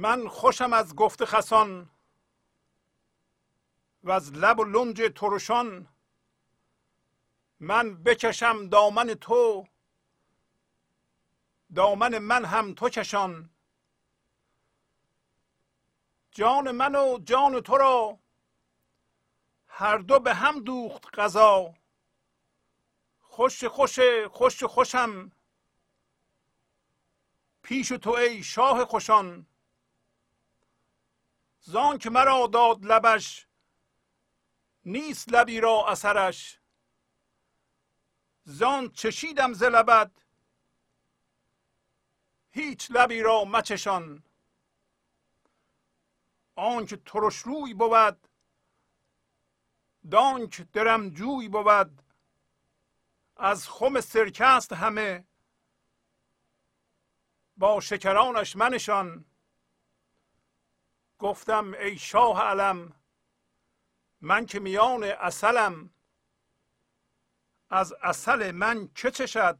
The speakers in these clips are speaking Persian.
من خوشم از گفت خسان و از لب و لنج ترشان. من بکشم دامن تو دامن من هم تو کشان. جان من و جان تو را هر دو به هم دوخت غذا خوش خوش خوش خوشم پیش تو ای شاه خوشان. زان که مرا داد لبش نیست لبی را اثرش. زان چشیدم ز لبت هیچ لبی را مچشان. آنک ترش روی بود دانک درم جوی بود. از خم سرکه همه با شکرانش منشان. گفتم ای شاه علم من که میان اصلم از اصل من چه چشد؟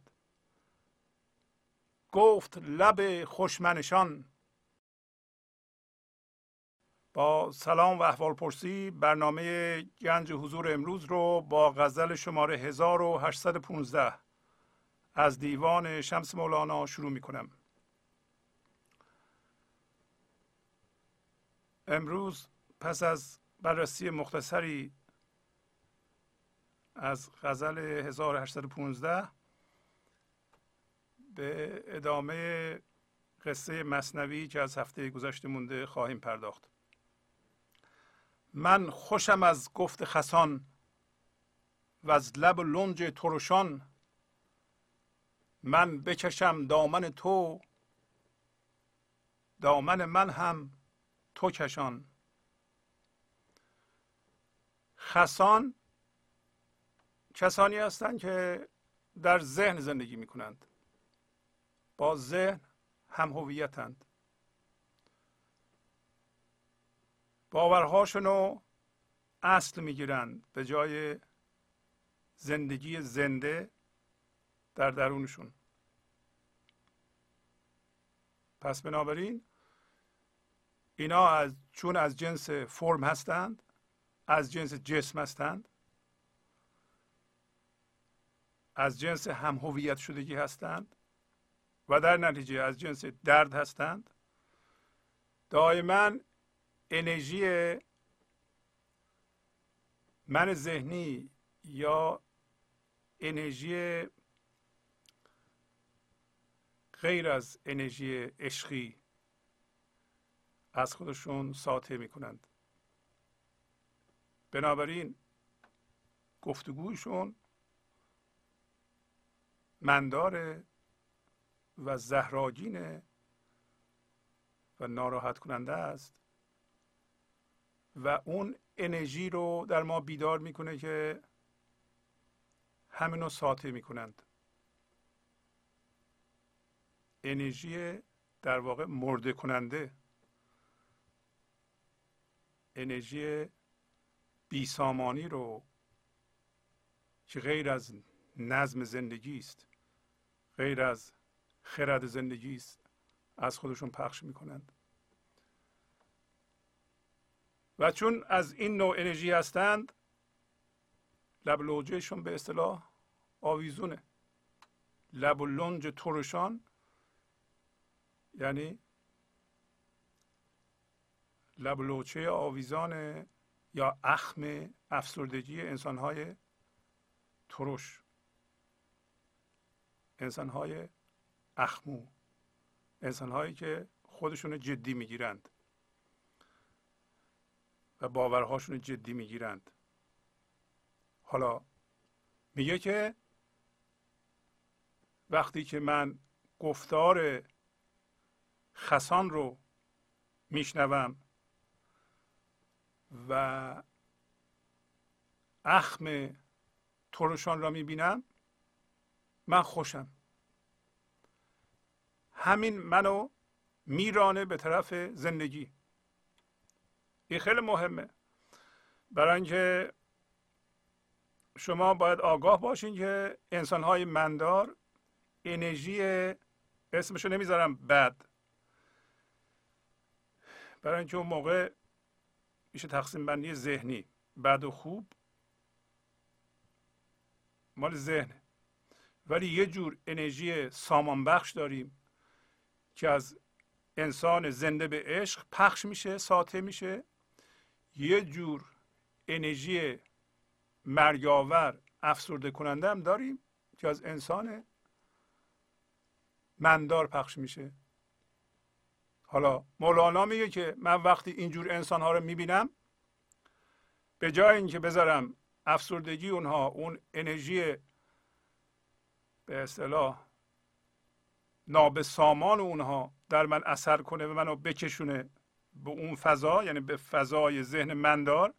گفت لب خوشمنشان. با سلام و احوال پرسی برنامه گنج حضور امروز رو با غزل شماره 1815 از دیوان شمس مولانا شروع می کنم. امروز پس از بررسی مختصری از غزل 1815 به ادامه قصه مصنوی که از هفته گذشته مونده خواهیم پرداخت. من خوشم از گفت خسان و از لب لنج ترشان. من بکشم دامن تو دامن من هم تو کشان خسان کسانی هستند که در ذهن زندگی می کنند با ذهن هم هویتند. باورهاشون رو اصل می‌گیرند به جای زندگی زنده در درونشون. پس بنابراین اینا از چون از جنس فرم هستند از جنس جسم هستند از جنس هم هویت شدگی هستند و در نتیجه از جنس درد هستند دائما انرژی من ذهنی یا انرژی غیر از انرژی عشقی از خودشون ساطع می کنند بنابراین گفتگوشون منداره و زهراگینه و ناراحت کننده است و اون انرژی رو در ما بیدار می‌کنه که همینو ساطع می‌کنند. انرژی در واقع مرده کننده. انرژی بیسامانی رو که غیر از نظم زندگی است غیر از خرد زندگی است از خودشون پخش می‌کنند. و چون از این نوع انرژی هستند لب لوجهشون به اصطلاح آویزونه. لب و لنج ترشان یعنی لب لوچه آویزان یا اخم افسردگی انسانهای ترش انسانهای اخمو انسانهایی که خودشون جدی می‌گیرند و باورهاشون جدی می‌گیرند. حالا میگه که وقتی که من گفتار خسان رو میشنوم و اخم ترشان را می‌بینم. من خوشم. همین منو میرانه به طرف زندگی. این خیلی مهمه. برای اینکه شما باید آگاه باشین که انسان های مندار انرژی اسمشو نمی‌ذارم بد. برای اینکه اون موقع میشه تقسیم بندی ذهنی. بد و خوب مال ذهنه. ولی یه جور انرژی سامان بخش داریم که از انسان زنده به عشق پخش میشه ساطع میشه. یه جور انرژی مرگاور افسرده کننده هم داریم که از انسان مندار پخش میشه. حالا مولانا میگه که من وقتی اینجور انسان ها رو می‌بینم به جای اینکه بذارم افسردگی اونها اون انرژی به اصطلاح نابسامان اونها در من اثر کنه و منو بکشونه به اون فضا یعنی به فضای ذهن مندار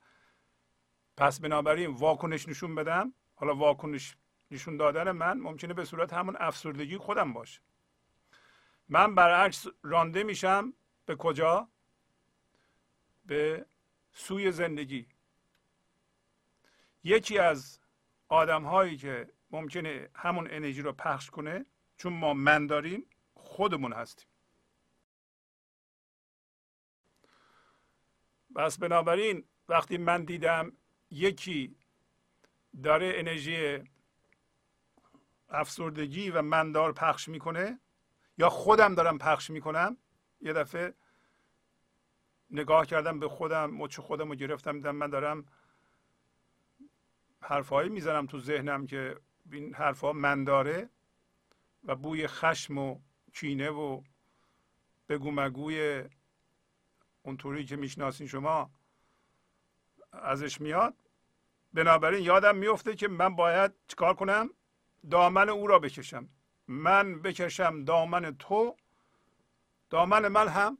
پس بنابراین واکنش نشون بدم. حالا واکنش نشون دادن من ممکنه به صورت همون افسردگی خودم باشه. من برعکس رانده میشم. به کجا؟ به سوی زندگی. یکی از آدم هایی که ممکنه همون انرژی رو پخش کنه چون ما من داریم خودمون هستیم. بس بنابراین وقتی من دیدم یکی داره انرژی افسردگی و مندار پخش می‌کنه یا خودم دارم پخش می‌کنم؟ یه دفعه نگاه کردم به خودم مچ خودم رو گرفتم دیدم من دارم حرفهایی می‌زنم تو ذهنم که این حرفها من داره و بوی خشم و کینه و بگو مگوی اونطوری که می‌شناسین شما ازش میاد. بنابراین یادم میفته که من باید چیکار کنم؟ دامن او را بکشم. من بکشم دامن تو دامن من هم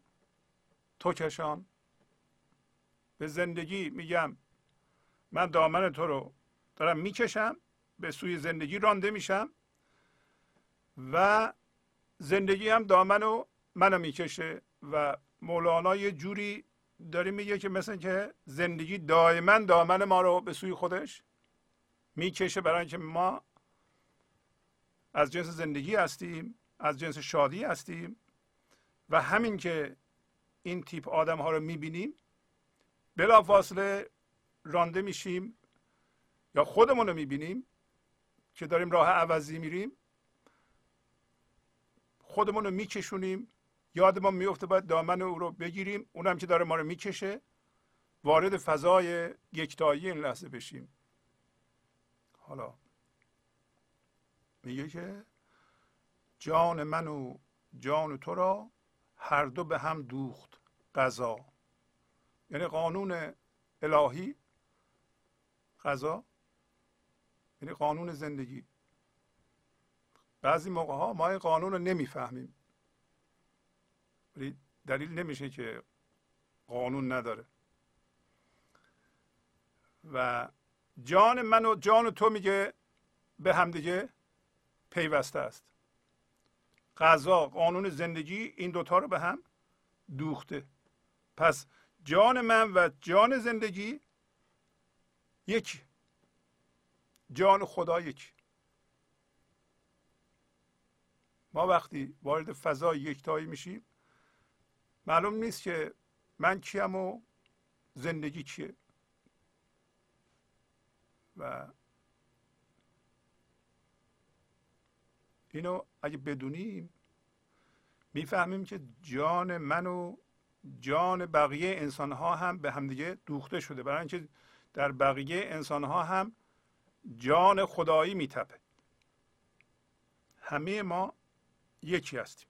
تو کشان. به زندگی میگم من دامن تو رو دارم می‌کشم به سوی زندگی رانده میشم و زندگی هم دامن و منو می‌کشه و مولانا یه جوری داره میگه که مثل که زندگی دائما دامن ما رو به سوی خودش می‌کشه برای اینکه ما از جنس زندگی هستیم از جنس شادی هستیم و همین که این تیپ آدم ها رو می‌بینیم بلا فاصله رانده میشیم یا خودمون رو می‌بینیم که داریم راه عوضی میریم. خودمون رو میکشونیم. یادمون میفته باید دامن او رو بگیریم. اونم که داره ما رو می‌کشه وارد فضای یکتایی این لحظه بشیم. حالا میگه که جان من و جان تو را هر دو به هم دوخت قضا. یعنی قانون الهی قضا. یعنی قانون زندگی. بعضی موقع ها ما این قانون رو نمی‌فهمیم. ولی دلیل نمیشه که قانون نداره. و جان من و جان تو میگه به همدیگه پیوسته است. قضا قانون زندگی این دوتا رو به هم دوخته. پس جان من و جان زندگی یکی. جان خدا یکی. ما وقتی وارد فضای یکتایی میشیم معلوم نیست که من کیم و زندگی چیه و اینو اگه بدونیم می‌فهمیم که جان من و جان بقیه انسان ها هم به همدیگه دوخته شده. برای اینکه در بقیه انسان ها هم جان خدایی میتپه. همه ما یکی هستیم.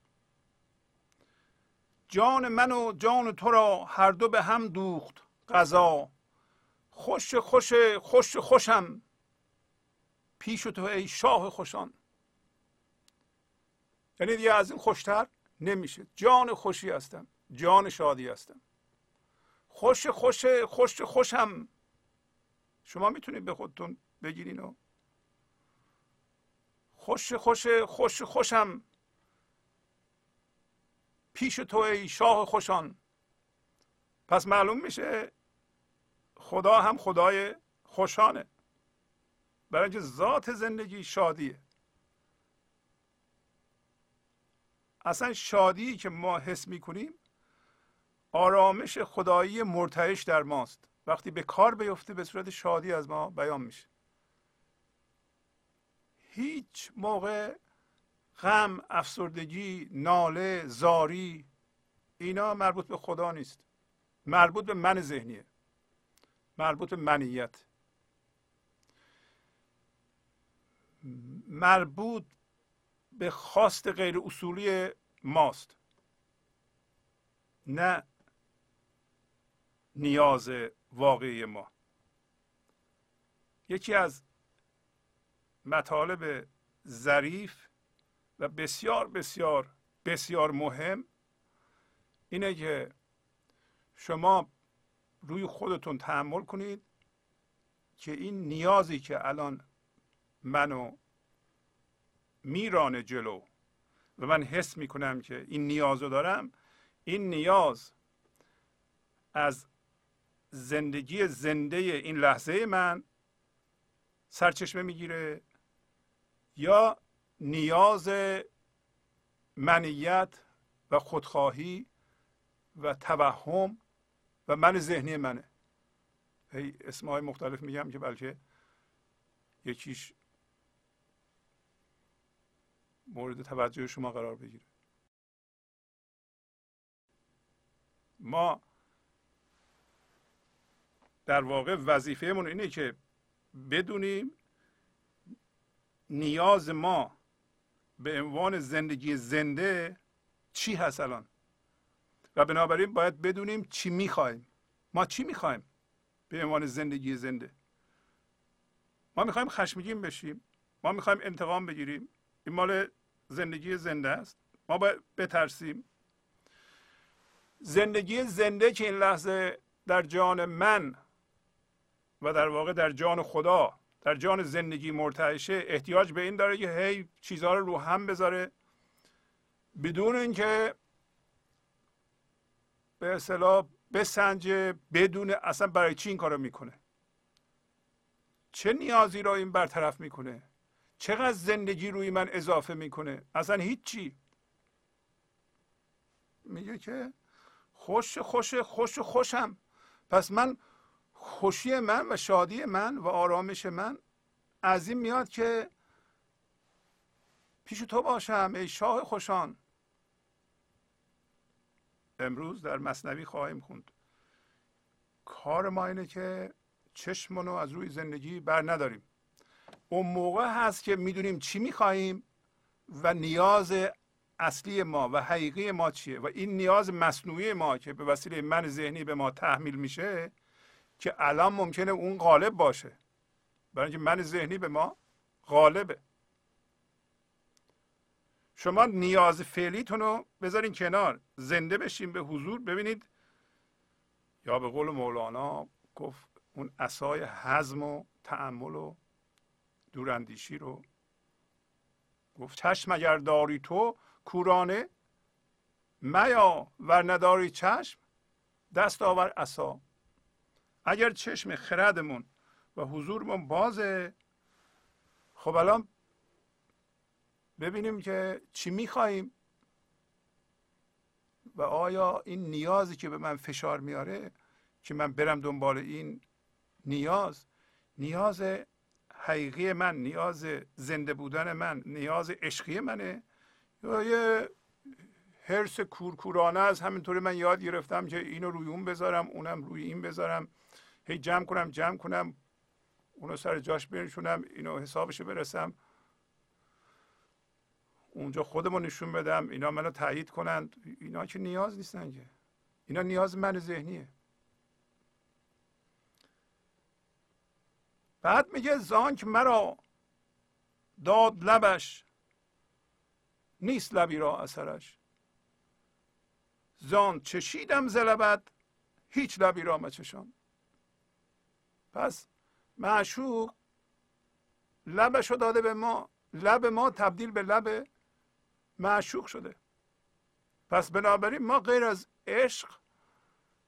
جان من و جان تو را هر دو به هم دوخت قضا. خوش خوش خوش خوشم. پیش تو ای شاه خوشان. یعنی دیگه از این خوشتر نمیشه. جان خوشی هستم. جان شادی هستم. خوش خوش خوش خوشم. شما می‌تونید به خودتون بگیرین و خوش خوش خوش خوشم. پیش تو ای شاه خوشان. پس معلوم میشه خدا هم خدای خوشانه. برای اینکه ذات زندگی شادیه. اصلا شادی که ما حس می‌کنیم آرامش خدایی مرتعش در ماست. وقتی به کار بیفته به صورت شادی از ما بیان میشه. هیچ موقع غم افسردگی ناله زاری اینا مربوط به خدا نیست. مربوط به من ذهنیه. مربوط به منیت. مربوط به خواست غیر اصولی ماست. نه نیاز واقعی ما. یکی از مطالب ظریف و بسیار بسیار بسیار مهم اینه که شما روی خودتون تحمل کنید که این نیازی که الان منو میرانه جلو. و من حس می‌کنم که این نیاز رو دارم. این نیاز از زندگی زنده این لحظه من سرچشمه می‌گیره یا نیاز منیت و خودخواهی و توهم و من ذهنی منه. هی اسمهای مختلف میگم که بلکه یکیش مورد توجه شما قرار بگیره. ما در واقع وظیفهمون اینه که بدونیم نیاز ما به عنوان زندگی زنده چی هست الان. و بنابراین باید بدونیم چی می‌خوایم. ما چی می‌خوایم به عنوان زندگی زنده؟ ما می‌خوایم خشمگین بشیم. ما می‌خوایم انتقام بگیریم. این مال زندگی زنده است. ما باید بترسیم. زندگی زنده که این لحظه در جان من و در واقع در جان خدا در جان زندگی مرتعشه احتیاج به این داره که هی چیزها رو رو هم بذاره. بدون اینکه به اصطلاح بسنجه بدون اصلا برای چی این کارو می‌کنه؟ چه نیازی را این برطرف می‌کنه؟ چقدر زندگی روی من اضافه می‌کنه؟ اصلا هیچی. میگه که خوش خوش خوش خوشم. پس من خوشی من و شادی من و آرامش من از این میاد که پیش تو باشم ای شاه خوشان. امروز در مصنوی خواهیم خوند. کار ما اینه که چشمونو از روی زندگی بر نداریم. اون موقع هست که می‌دونیم چی می‌خواهیم و نیاز اصلی ما و حقیقی ما چیه و این نیاز مصنوعی ما که به وسیله من ذهنی به ما تحمیل میشه که الان ممکنه اون غالب باشه. برای اینکه من ذهنی به ما غالبه. شما نیاز فعلیتون رو بذارین کنار. زنده بشین به حضور. ببینید. یا به قول مولانا گفت اون اسای حزم و تعمل و دوراندیشی رو گفت چشم اگر داری تو کورانه میا ور نداری چشم دست آور اسا اگر چشم خردمون و حضورمون بازه خب الان ببینیم که چی میخواییم و آیا این نیازی که به من فشار میاره که من برم دنبال این نیاز نیاز حقیقی من نیاز زنده بودن من نیاز عشقی منه. یا یه حرس کورکورانه از همینطوری من یاد گرفتم که اینو روی اون بذارم اونم روی این بذارم. هی جمع کنم جمع کنم اونو سر جاش بنشونم اینو حسابش برسم. اونجا خودمو نشون بدم اینا منو تایید کنند. اینا که نیاز نیستن که. اینا نیاز من ذهنیه. بعد میگه زانک مرا داد لبش نیست لبی را اثرش. زان چشیدم ز هیچ لبی را مچشان. پس معشوق لبش رو داده به ما لب ما تبدیل به لب معشوق شده. پس بنابراین ما غیر از عشق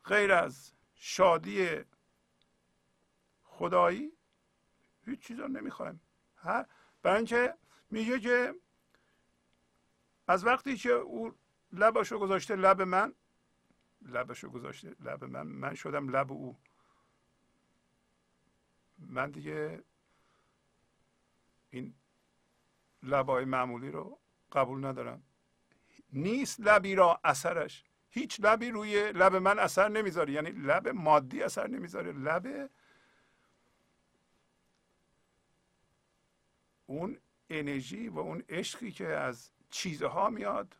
غیر از شادی خدایی هیچ چیز رو نمی‌خوایم. برای اینکه میگه که از وقتی که او لبش رو گذاشته لب من لبشو گذاشته لب من من شدم لب او. من دیگه این لبای معمولی رو قبول ندارم. نیست لبی را اثرش. هیچ لبی روی لب من اثر نمی‌ذاره. یعنی لب مادی اثر نمی‌ذاره. لب اون انرژی و اون عشقی که از چیزها میاد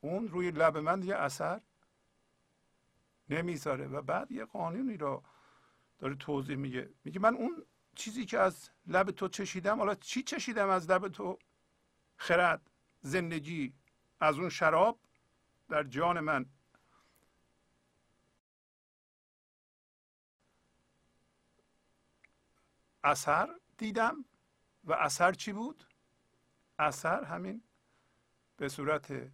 اون روی لب من دیگه اثر نمی‌ذاره و بعد یه قانونی رو داره توضیح میگه. میگه من اون چیزی که از لب تو چشیدم حالا چی چشیدم از لب تو؟ خرد زندگی از اون شراب در جان من. اثر دیدم. و اثر چی بود؟ اثر همین به صورت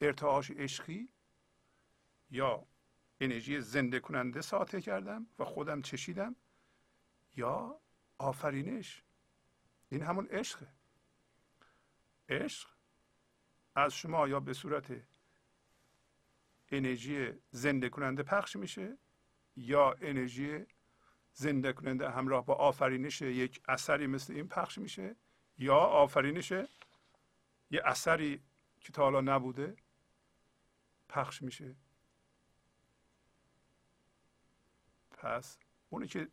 ارتعاش عشقی یا انرژی زنده کننده ساطع کردم و خودم چشیدم یا آفرینش. این همون عشقه. عشق از شما یا به صورت انرژی زنده کننده پخش میشه یا انرژی زنده کننده همراه با آفرینش یک اثری مثل این پخش میشه یا آفرینش یه اثری که تا حالا نبوده پخش میشه. پس اونی که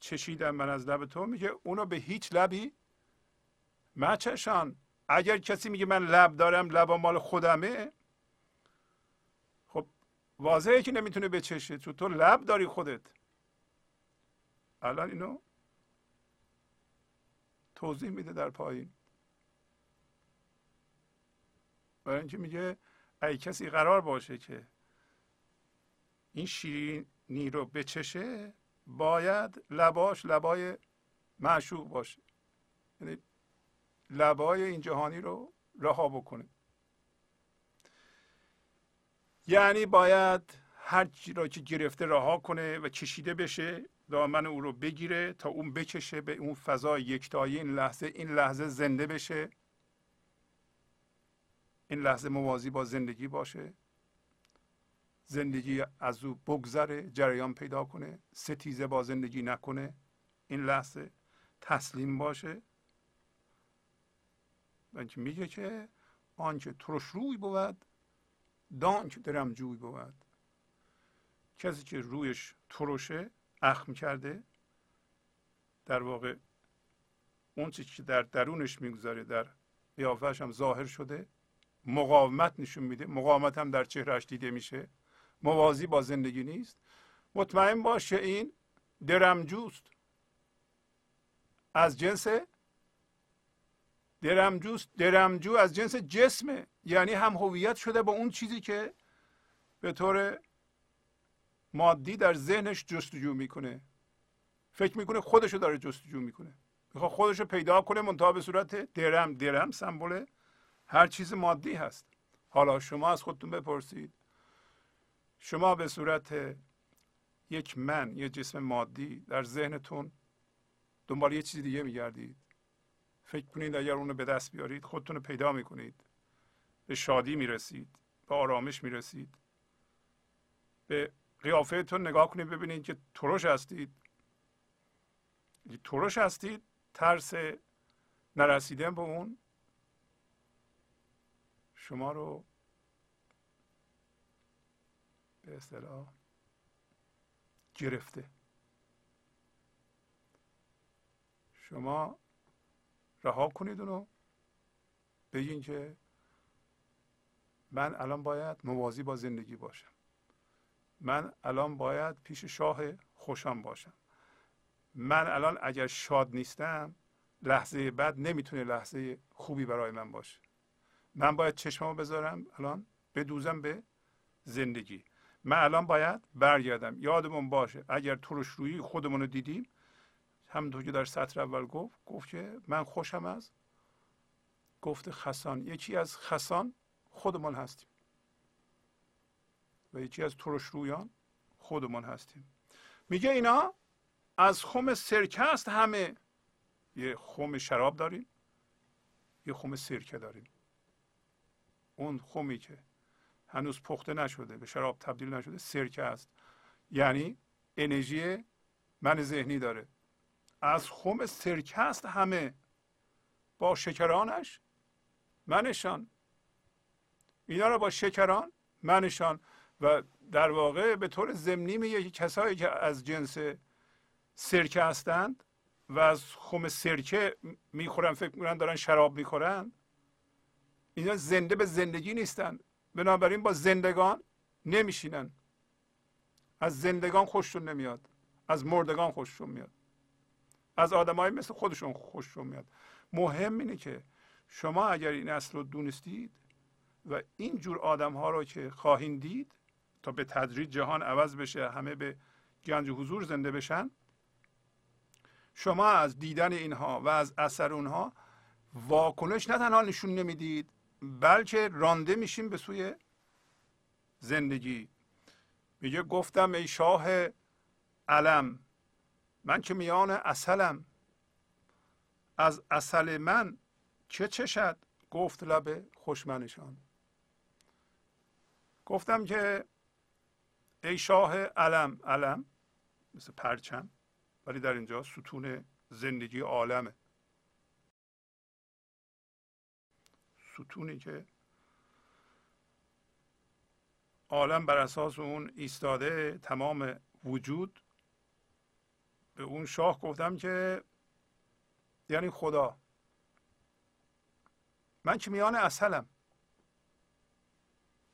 چشیدم من از لب تو میگه اونو به هیچ لبی مچشان. اگر کسی میگه من لب دارم لبا مال خودمه واضحه که نمی‌تونه بچشه چون تو لب داری خودت. الان اینو توضیح میده در پایین. برای اینکه میگه ای کسی قرار باشه که این شیرینی رو بچشه باید لباش لبای معشوق باشه. یعنی لبای این جهانی رو رها بکنه. یعنی باید هر چی را که گرفته رها کنه و کشیده بشه دامن او رو بگیره تا اون بکشه به اون فضای یکتایی این لحظه این لحظه زنده بشه. این لحظه موازی با زندگی باشه. زندگی از او بگذره جریان پیدا کنه ستیزه با زندگی نکنه. این لحظه تسلیم باشه. و میگه که آنچه ترش روی بود دانک درم جوی بود. کسی که رویش ترشه اخم کرده در واقع اون چیزی که در درونش می‌گذاره در قیافهش هم ظاهر شده مقاومت نشون میده. مقاومت هم در چهرهش دیده میشه. موازی با زندگی نیست. مطمئن باشه این درمجوست. از جنس درمجوست. درمجو از جنس جسمه. یعنی هم هویت شده با اون چیزی که به طور مادی در ذهنش جستجو می‌کنه. فکر می‌کنه خودشو داره جستجو می‌کنه. می‌خواد خودشو پیدا کنه منتها به صورت درم. درم سمبل هر چیز مادی هست. حالا شما از خودتون بپرسید. شما به صورت یک من یه جسم مادی در ذهنتون دنبال یه چیز دیگه میگردید. فکر کنید اگر اونو به دست بیارید خودتون رو پیدا می‌کنید. به شادی می‌رسید به آرامش می‌رسید. به قیافهتون نگاه کنید ببینید که ترش هستید. ترش هستید ترس نرسیدن به اون شما رو به اصطلاح گرفته. شما رها کنید اونو بگین که من الان باید موازی با زندگی باشم. من الان باید پیش شاه خوشم باشم. من الان اگر شاد نیستم لحظه بعد نمی‌تونه لحظه خوبی برای من باشه. من باید چشممو بذارم الان بدوزم به زندگی. من الان باید برگردم. یادمون باشه اگر ترش روی خودمون رو دیدیم همونطور که در سطر اول گفت گفت که من خوشم از گفت خسان. یکی از خسان خودمون هستیم. و یکی از ترش رویان خودمون هستیم. میگه اینا از خم سرکه است همه. یه خم شراب داریم یه خم سرکه داریم. اون خمی که هنوز پخته نشده به شراب تبدیل نشده سرکه است. یعنی انرژی من ذهنی داره. از خم سرکه است همه. با شکرانش منشان اینا رو با شکران منشان و در واقع به طور ضمنی میگه که کسایی که از جنس سرکه هستند و از خم سرکه می‌خورن فکر می‌کنن دارن شراب می‌خورن اینا زنده به زندگی نیستن. بنابراین با زندگان نمیشینن. از زندگان خوششون نمیاد. از مردگان خوششون میاد. از آدمایی مثل خودشون خوششون میاد. مهم اینه که شما اگر این اصل رو دونستید و این جور آدم ها رو که خواهید دید تا به تدریج جهان عوض بشه همه به گنج حضور زنده بشن شما از دیدن اینها و از اثر اونها واکنش نه تنها نشون نمی‌دید بلکه رانده میشیم به سوی زندگی. میگه گفتم ای شاه علم من که میان اصلم از اصل من چه چشد؟ گفت لب خوشمنشان. گفتم که ای شاه علم علم مثل پرچم ولی در اینجا ستون زندگی عالمه. ستونی که عالم بر اساس اون ایستاده تمام وجود به اون شاه گفتم که یعنی خدا. من که میان اصلم.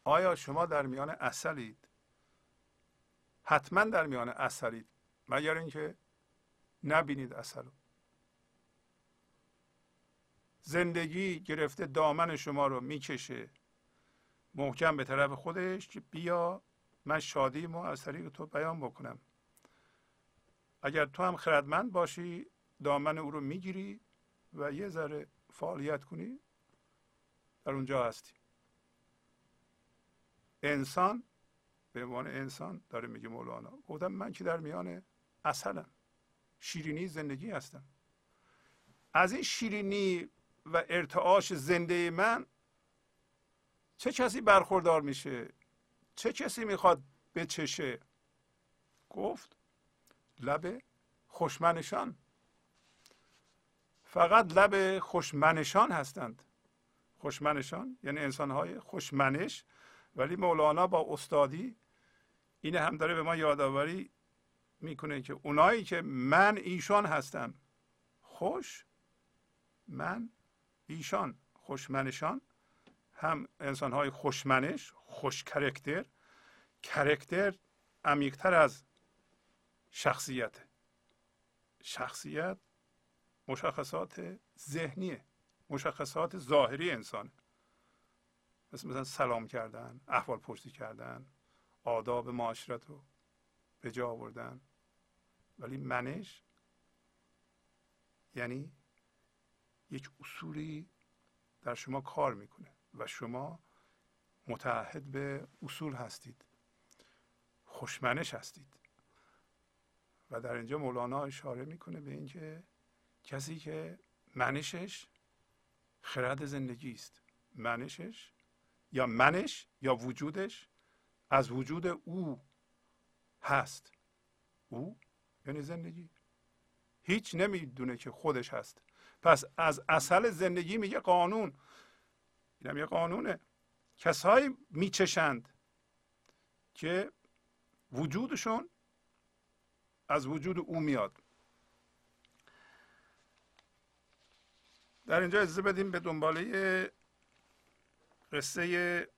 آیا شما در میان اصلید حتما در میان اصلید مگر اینکه نبینید اصل زندگی گرفته دامن شما رو می‌کشه. محکم به طرف خودش که بیا من شادی ما از طریق تو بیان بکنم. اگر تو هم خردمند باشی دامن او رو می‌گیری و یه ذره فعالیت کنی در اونجا هستی. انسان به عنوان انسان داره میگه مولانا گفتم من که در میان اصلم شیرینی زندگی هستم. از این شیرینی و ارتعاش زنده من چه کسی برخوردار میشه؟ چه کسی می‌خواد بچشه؟ گفت لب خوشمنشان. فقط لب خوشمنشان هستند. خوشمنشان یعنی انسانهای خوشمنش ولی مولانا با استادی این هم داره به ما یادآوری می‌کنه که اونایی که من ایشان هستم خوش من ایشان خوشمنشان هم انسان های خوشمنش خوش کرکتر کرکتر عمیقتر از شخصیت. شخصیت مشخصات ذهنیه مشخصات ظاهری انسانه. مثل مثلا سلام کردن احوال پرسی کردن آداب معاشرت رو به جا آوردن. ولی منش یعنی یک اصولی در شما کار می‌کنه و شما متعهد به اصول هستید. خوشمنش هستید. و در اینجا مولانا اشاره می‌کنه به اینکه کسی که منشش خرد زندگی است. منشش یا منش یا وجودش از وجود او هست. او؟ یعنی زندگی. هیچ نمی‌دونه که خودش هست. پس از اصل زندگی میگه قانون. اینم یه قانونه. کسایی میچشند که وجودشون از وجود او میاد. در اینجا اجازه بدیم به دنباله قصه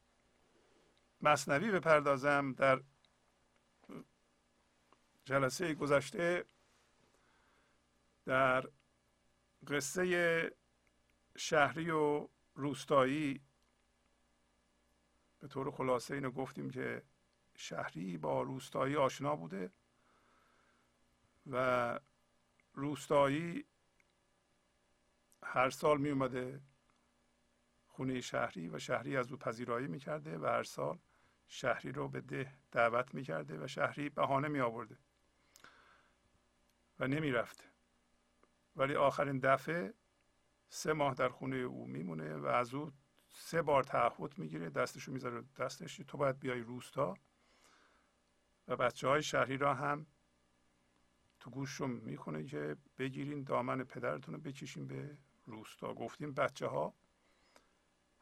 مصنوی بپردازم در جلسه گذشته در قصه شهری و روستایی. به طور خلاصه اینو گفتیم که شهری با روستایی آشنا بوده و روستایی هر سال می اومده خونه شهری و شهری از او پذیرایی می‌کرده و هر سال شهری رو به ده دعوت می‌کرده و شهری بهانه می آورده و نمی رفته ولی آخرین دفعه سه ماه در خونه او میمونه و از او سه بار تعهد می‌گیره. دستشو می‌ذاره دستش. تو باید بیای روستا. و بچه های شهری را هم تو گوششون می‌کنه که بگیرین دامن پدرتون رو بکشین به روستا. گفتیم بچه ها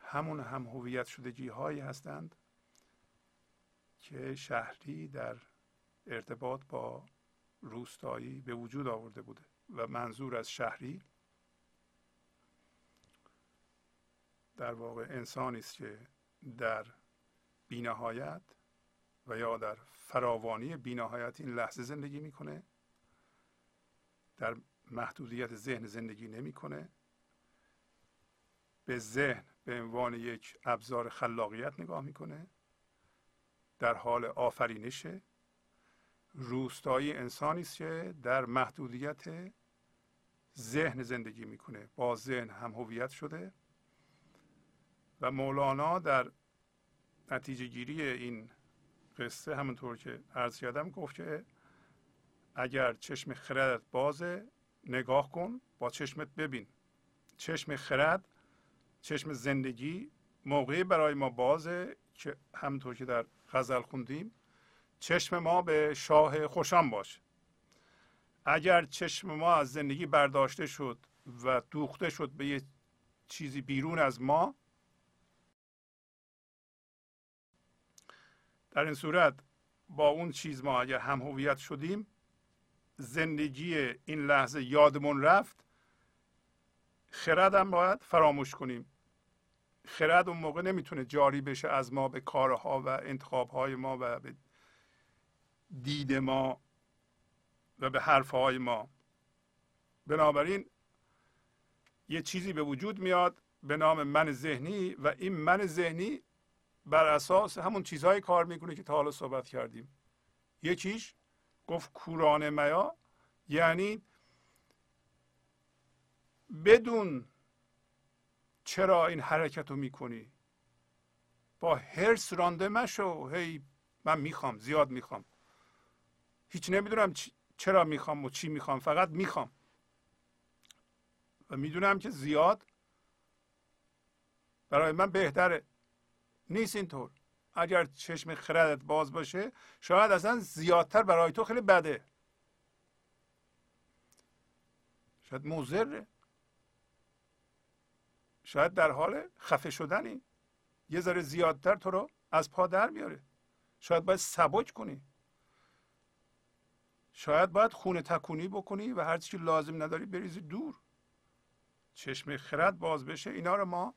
همون هم هویت شدگی هایی هستند که شهری در ارتباط با روستایی به وجود آورده بوده و منظور از شهری در واقع انسانی است که در بینهایت و یا در فراوانی بینهایت این لحظه زندگی می‌کنه در محدودیت ذهن زندگی نمی‌کنه به ذهن به عنوان یک ابزار خلاقیت نگاه می‌کنه. در حال آفرینشه روستایی انسانی است که در محدودیت ذهن زندگی می‌کنه. با ذهن هم هویت شده و مولانا در نتیجه گیری این قصه همونطور که عرض کردم گفت که اگر چشم خردت بازه نگاه کن با چشمت ببین. چشم خرد چشم زندگی موقعی برای ما بازه که همونطور که در غزل خوندیم چشم ما به شاه خوشان باشه. اگر چشم ما از زندگی برداشته شد و دوخته شد به یه چیزی بیرون از ما در این صورت با اون چیز ما اگر هم هویت شدیم زندگی این لحظه یادمون رفت خردم باید فراموش کنیم. خرد اون موقع نمی‌تونه جاری بشه از ما به کارها و انتخابهای ما و به دید ما و به حرفهای ما. بنابراین یه چیزی به وجود میاد به نام من ذهنی و این من ذهنی بر اساس همون چیزهایی کار می‌کنه که تا حالا صحبت کردیم. یکیش گفت کوران میا یعنی بدون چرا این حرکت رو می‌کنی؟ با هرس رانده مشو. هی من می‌خوام زیاد می‌خوام. هیچ نمی‌دونم چرا می‌خوام و چی می‌خوام فقط می‌خوام. و می‌دونم که زیاد برای من بهتره نیست اینطور. اگر چشم خردت باز باشه شاید اصلا زیادتر برای تو خیلی بده. شاید مضره. شاید در حال خفه شدنی. یه ذره زیادتر تو رو از پا در بیاره شاید باید سبک کنی. شاید باید خونه تکونی بکنی و هر چی لازم نداری بریزی دور. چشم خرد باز بشه. اینا رو ما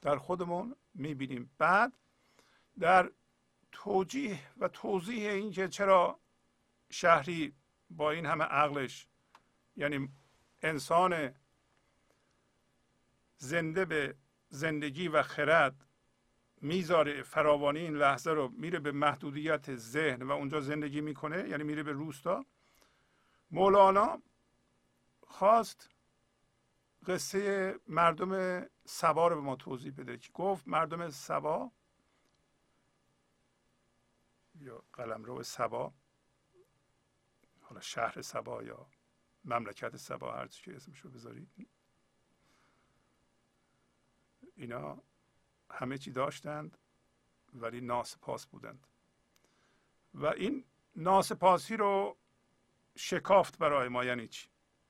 در خودمون می‌بینیم. بعد در توجیه و توضیح اینکه چرا شهری با این همه عقلش یعنی انسان زنده به زندگی و خرد می‌ذاره فراوانی این لحظه رو میره به محدودیت ذهن و اونجا زندگی می‌کنه یعنی میره به روستا. مولانا خواست قصه مردم سبا رو به ما توضیح بده که گفت مردم سبا یا قلمرو سبا حالا شهر سبا یا مملکت سبا هر که اسمشو بذارید. اینا همه چی داشتند ولی ناسپاس بودند. و این ناسپاسی رو شکافت برای ما یعنی چی؟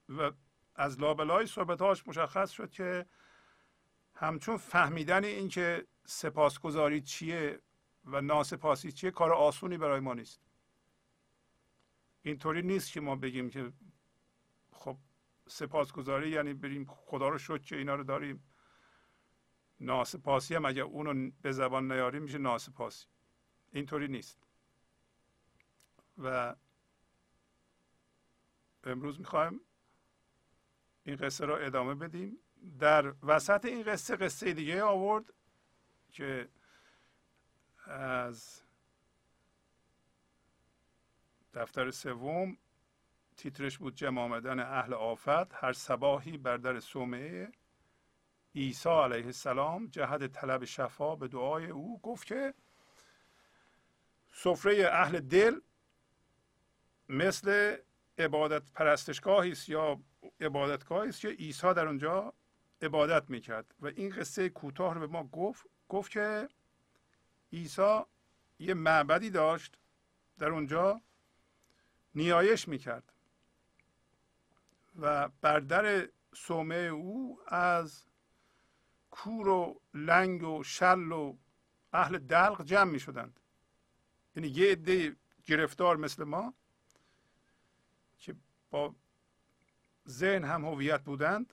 و از لابلای صحبتهاش مشخص شد که همچون فهمیدن اینکه سپاسگزاری چیه و ناسپاسی چیه کار آسونی برای ما نیست. اینطوری نیست که ما بگیم که خب سپاسگزاری یعنی بریم خدا رو شد که اینا رو داریم. ناسپاسی هم اگر اونو به زبان نیاریم میشه ناسپاسی. اینطوری نیست. و امروز می‌خوایم این قصه رو ادامه بدیم. در وسط این قصه قصه دیگه آورد که از دفتر سوم تیترش بود جمع آمدن اهل آفت. هر سباهی بر در عیسی علیه السلام جهت طلب شفا به دعای او گفت که سفره اهل دل مثل عبادت پرستشگاهی است یا عبادتگاهی است که عیسی در اونجا عبادت می‌کرد. و این قصه کوتاه رو به ما گفت گفت که عیسی یه معبدی داشت در اونجا نیایش می‌کرد و بر در سومه او از کور و لنگ و شل و اهل دلق جمع می شدند. یعنی یه عده گرفتار مثل ما که با ذهن هم هویت بودند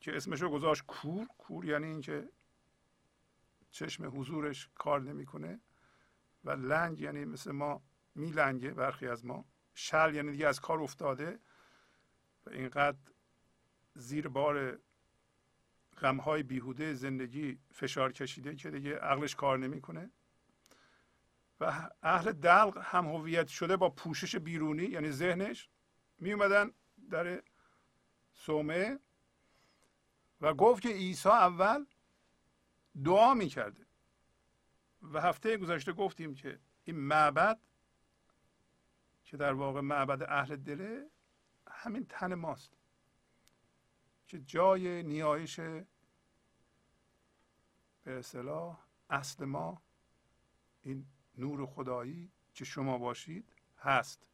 که اسمش رو گذاشت کور. کور یعنی اینکه چشم حضورش کار نمی‌کنه و لنگ یعنی مثل ما میلنگه برخی از ما. شل یعنی دیگه از کار افتاده و اینقدر زیر بار غمهای بیهوده زندگی فشار کشیده که دیگه عقلش کار نمی‌کنه. و اهل دلق هم هویت شده با پوشش بیرونی یعنی ذهنش می اومدن در سومه و گفت که عیسی اول دعا می‌کرده. و هفته گذشته گفتیم که این معبد که در واقع معبد اهل دله همین تن ماست. که جای نیایش به اصطلاح اصل ما این نور خدایی که شما باشید هست.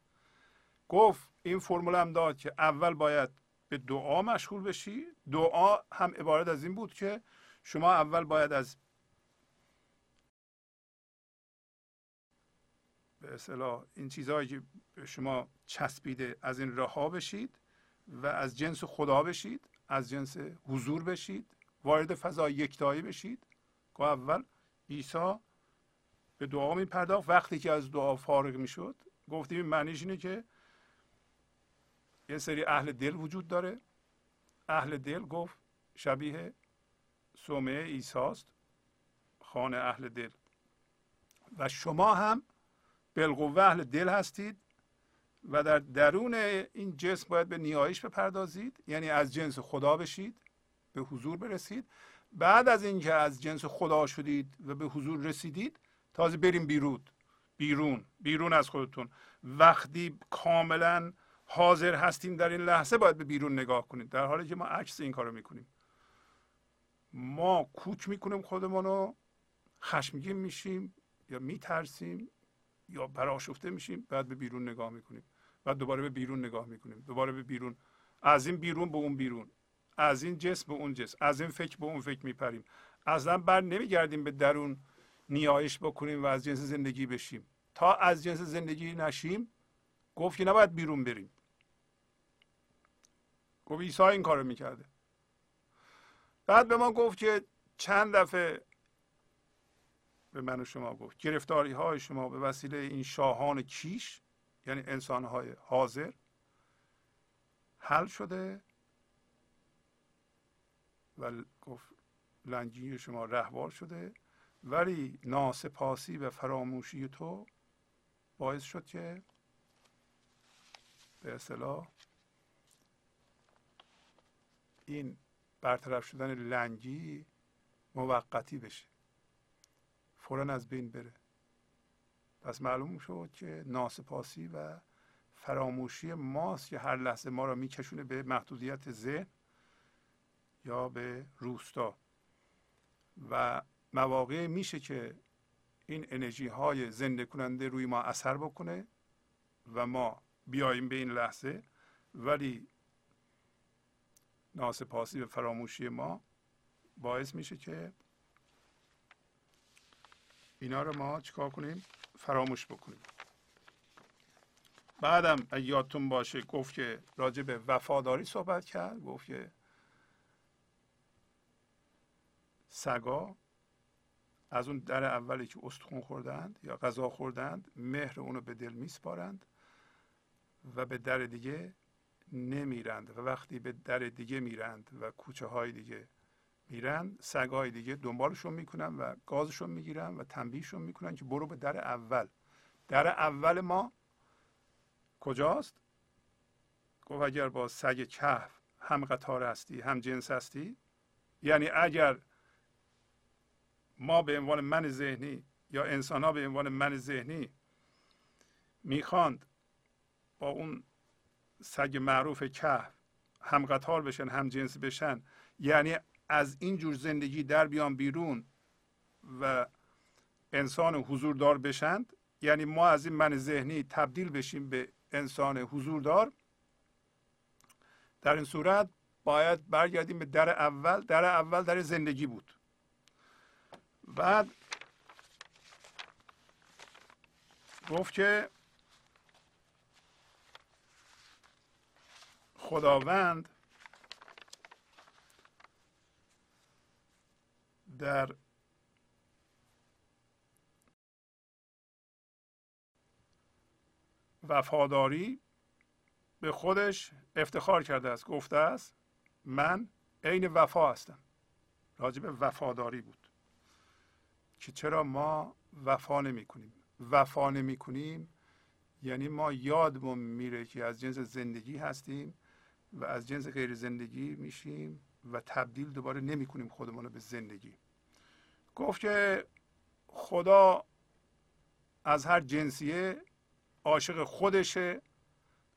گفت این فرمول هم داد که اول باید به دعا مشغول بشی. دعا هم عبارت از این بود که شما اول باید از به اصطلاح این چیزهایی که شما چسبیده از این رها بشید و از جنس خدا بشید. از جنس حضور بشید وارد فضای یکتایی بشید. که اول عیسی به دعا می پرداخت وقتی که از دعا فارغ می شد گفتیم معنیش اینه که یه سری اهل دل وجود داره. اهل دل گفت شبیه سومه ایساست خانه اهل دل. و شما هم بالقوه اهل دل هستید. و در درون این جسم باید به نیایش بپردازید یعنی از جنس خدا بشید به حضور برسید. بعد از اینکه از جنس خدا شدید و به حضور رسیدید تازه بریم بیرون بیرون بیرون از خودتون. وقتی کاملا حاضر هستیم در این لحظه باید به بیرون نگاه کنید. در حالی که ما عکس این کارو می‌کنیم. ما کوک می‌کنیم خودمون رو خشمگین میشیم یا میترسیم یا براشفته میشیم بعد به بیرون نگاه می‌کنیم. بعد دوباره به بیرون نگاه می‌کنیم. دوباره به بیرون. از این بیرون به اون بیرون. از این جسم به اون جسم. از این فکر به اون فکر میپریم. اصلا بر نمیگردیم به درون نیایش بکنیم و از جنس زندگی بشیم. تا از جنس زندگی نشیم گفت که نباید بیرون بریم. گفت عیسی این کارو می‌کرده. بعد به ما گفت که چند دفعه به من و شما گفت. گرفتاری های شما به وسیله این شاهان کیش یعنی انسان های حاضر حل شده و گفت لنگی شما رهبار شده ولی ناسپاسی و فراموشی تو باعث شد که به اصطلاح این برطرف شدن لنگی موقتی بشه فورا از بین بره. پس معلوم شد که ناسپاسی و فراموشی ماست که هر لحظه ما را میکشونه به محدودیت ذهن یا به روستا. و مواقع میشه که این انرژی های زنده کننده روی ما اثر بکنه و ما بیاییم به این لحظه ولی ناسپاسی و فراموشی ما باعث میشه که اینا رو ما چیکار کنیم؟ فراموش بکنیم. بعدم یادتون باشه گفت که راجع به وفاداری صحبت کرد گفت که سگا از اون در اولی که استخون خوردند یا غذا خوردند مهر اونو به دل میسپارند و به در دیگه نمیرند. و وقتی به در دیگه میرند و کوچه های دیگه میرن سگای دیگه دنبالشون می‌کنن و گازشون می‌گیرن و تنبیهشون می‌کنن که برو به در اول. در اول ما کجاست؟ گفت اگر با سگ کهف هم قطار هستی هم جنس هستی؟ یعنی اگر ما به عنوان من ذهنی یا انسان ها به عنوان من ذهنی می‌خواند با اون سگ معروف کهف هم قطار بشن هم جنس بشن یعنی از این جور زندگی در بیان بیرون و انسان حضوردار بشند یعنی ما از این من ذهنی تبدیل بشیم به انسان حضوردار در این صورت باید برگردیم به در اول. در اول در زندگی بود. بعد گفت که خداوند در وفاداری به خودش افتخار کرده است. گفته است من عین وفا هستم. راجع به وفاداری بود. که چرا ما وفا نمی کنیم؟ وفا نمی کنیم یعنی ما یادمون میره که از جنس زندگی هستیم و از جنس غیر زندگی میشیم و تبدیل دوباره نمی کنیم خودمون رو به زندگی. گفت که خدا از هر جنسیه عاشق خودشه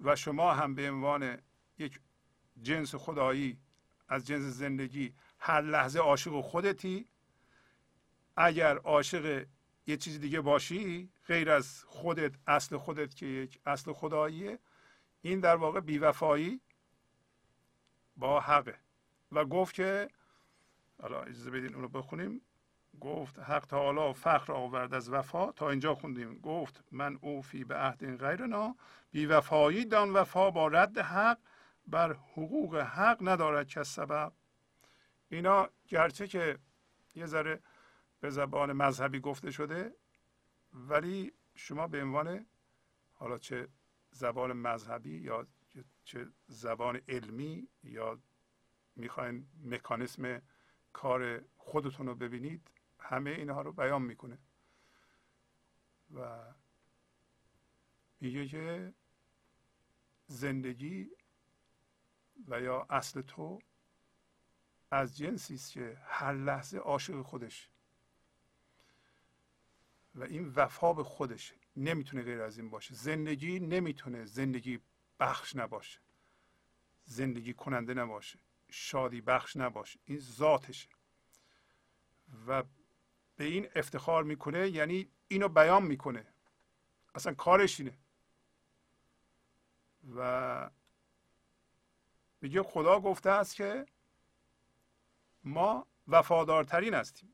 و شما هم به عنوان یک جنس خدایی از جنس زندگی هر لحظه عاشق خودتی. اگر عاشق یه چیز دیگه باشی غیر از خودت اصل خودت که یک اصل خداییه این در واقع بیوفایی با حقه. و گفت که حالا اجازه بدین اونو بخونیم. گفت حق تعالی فخر آورد از وفا تا اینجا خوندیم. گفت من اوفی به عهد غیرنا بیوفایی دان وفا با رد حق بر حقوق حق ندارد که سبب. اینا گرچه که یه ذره به زبان مذهبی گفته شده ولی شما به عنوان حالا چه زبان مذهبی یا چه زبان علمی یا می‌خواین مکانیسم کار خودتون رو ببینید همه اینها رو بیان می‌کنه. و میگه که زندگی و یا اصل تو از جنسی است که هر لحظه عاشق خودش. و این وفا به خودش نمی‌تونه غیر از این باشه. زندگی نمی‌تونه زندگی بخش نباشه. زندگی کننده نباشه. شادی بخش نباشه. این ذاتشه. و به این افتخار می‌کنه یعنی اینو بیان می‌کنه. اصلا کارش اینه. و میگه خدا گفته است که ما وفادارترین هستیم.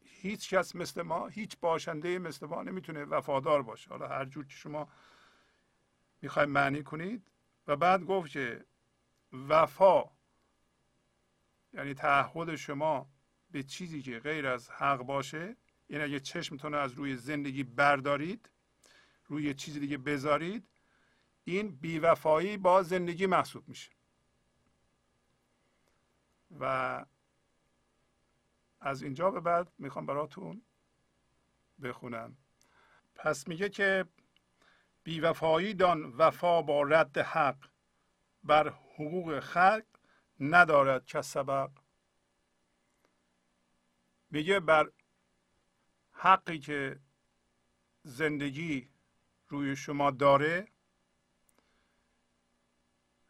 هیچ کس مثل ما هیچ باشنده مثل ما نمی‌تونه وفادار باشه. حالا هر جور که شما می‌خوایم معنی کنید. و بعد گفت که وفا یعنی تعهد شما به چیزی که غیر از حق باشه یعنی اگه چشمتون از روی زندگی بردارید روی چیزی دیگه بذارید این بیوفایی با زندگی محسوب میشه. و از اینجا به بعد می‌خوام براتون بخونم. پس میگه که بیوفایی دان وفا با رد حق بر حقوق خلق ندارد که سبق میگه بر حقی که زندگی روی شما داره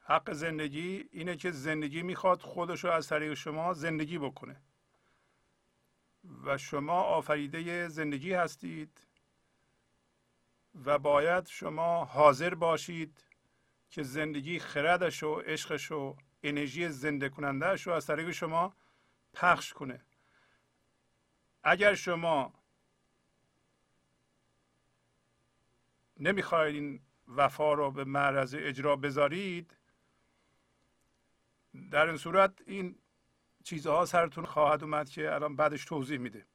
حق زندگی اینه که زندگی می‌خواد خودش رو از طریق شما زندگی بکنه. و شما آفریده زندگی هستید و باید شما حاضر باشید که زندگی خردش و عشقش و انرژی زنده کنندهش رو از طریق شما پخش کنه. اگر شما نمی‌خواهید این وفا رو به معرض اجرا بذارید در این صورت این چیزها سرتون خواهد اومد که الان بعدش توضیح میده.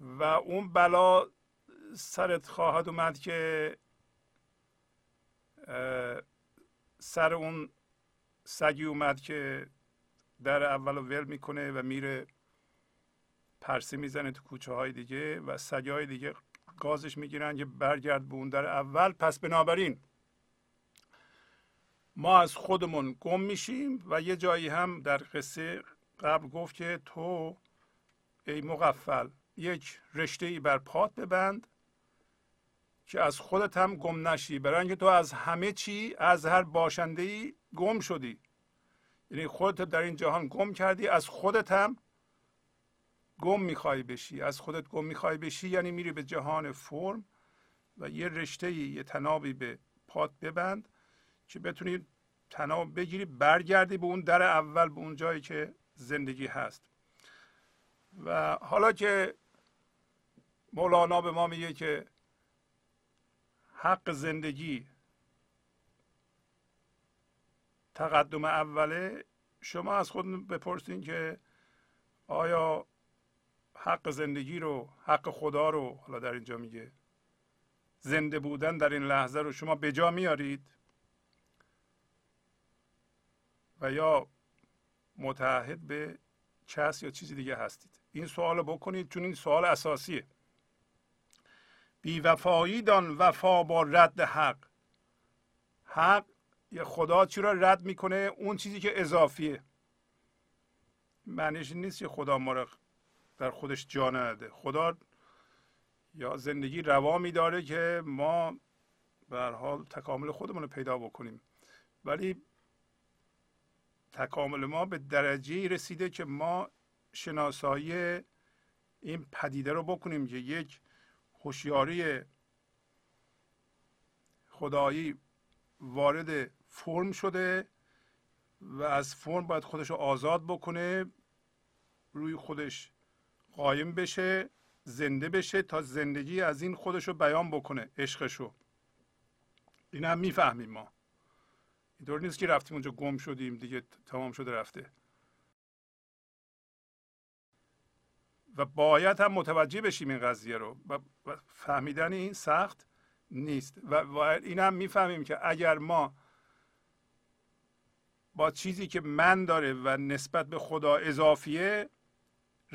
و اون بلا سرت خواهد اومد که سر اون سگی اومد که در اول ول می‌کنه و میره پرسه می‌زنه تو کوچه های دیگه و سگه های دیگه گازش می‌گیرن که برگرد به اون در اول. پس بنابراین ما از خودمون گم میشیم و یه جایی هم در قصه قبل گفت که تو ای مغفل یک رشته ای بر پات ببند که از خودت هم گم نشی. برای اینکه تو از همه چی از هر باشنده ای گم شدی. یعنی خودت در این جهان گم کردی از خودت هم گم می‌خوای بشی از خودت گم می‌خوای بشی یعنی میری به جهان فرم و یه رشته یه تنابی به پات ببند که بتونی تناب بگیری برگردی به اون در اول به اون جایی که زندگی هست. و حالا که مولانا به ما میگه که حق زندگی تقدم اوله شما از خود بپرسین که آیا حق زندگی رو حق خدا رو حالا در اینجا میگه. زنده بودن در این لحظه رو شما به جا میارید؟ و یا متحد به کس یا چیزی دیگه هستید؟ این سوال بکنید چون این سوال اساسیه. بیوفایی دان وفا با رد حق. حق یا خدا چی را رد می‌کنه؟ اون چیزی که اضافیه. معنیش نیست که خدا ما در خودش جا نده خدا یا زندگی روا میداره که ما به حال تکامل خودمون رو پیدا بکنیم. ولی تکامل ما به درجه رسیده که ما شناسایی این پدیده رو بکنیم که یک هوشیاری خدایی وارد فرم شده و از فرم باید خودش رو آزاد بکنه روی خودش قایم بشه زنده بشه تا زندگی از این خودش رو بیان بکنه عشقشو. این هم می‌فهمیم ما. اینطور نیست که رفتیم اونجا گم شدیم دیگه تمام شده رفته. و باید هم متوجه بشیم این قضیه رو. و فهمیدن این سخت نیست. و این هم می‌فهمیم که اگر ما با چیزی که من داره و نسبت به خدا اضافیه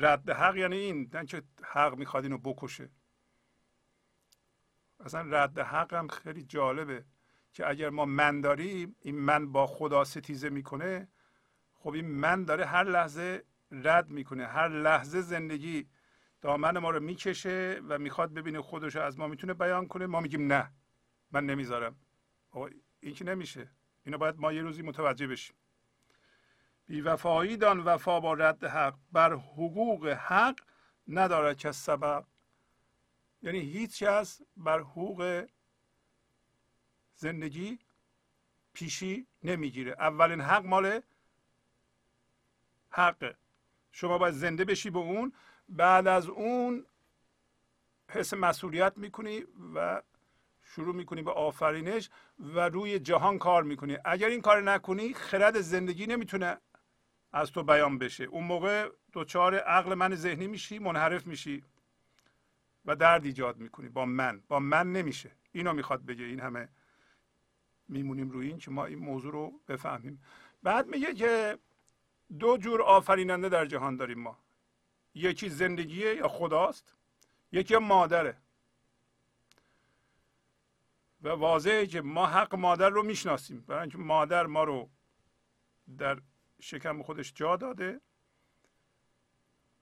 رد حق یعنی این نه که حق می‌خواد اینو بکشه. اصلا رد حق هم خیلی جالبه که اگر ما من داریم این من با خدا ستیزه می‌کنه خب این من داره هر لحظه رد می‌کنه هر لحظه زندگی دامن ما رو می‌کشه و می‌خواد ببینه خودش از ما می‌تونه بیان کنه. ما میگیم نه من نمی‌ذارم. این که نمیشه. اینو باید ما یه روزی متوجه بشیم. بیوفایی دان وفا با رد حق بر حقوق حق ندارد که سبب. یعنی هیچ کس بر حقوق زندگی پیشی نمی‌گیره. اولین حق مال حقه. شما باید زنده بشی به اون بعد از اون حس مسئولیت می‌کنی و شروع می‌کنی به آفرینش و روی جهان کار می‌کنی. اگر این کار نکنی خرد زندگی نمی‌تونه از تو بیان بشه. اون موقع دوچار عقل من ذهنی میشی منحرف میشی و درد ایجاد می‌کنی با من. با من نمیشه. اینو می‌خواد بگه. این همه میمونیم روی این که ما این موضوع رو بفهمیم. بعد میگه که دو جور آفریننده در جهان داریم ما. یکی زندگیه یا خداست یکی مادره. و واضحه که ما حق مادر رو می‌شناسیم. برای اینکه مادر ما رو در شکم خودش جا داده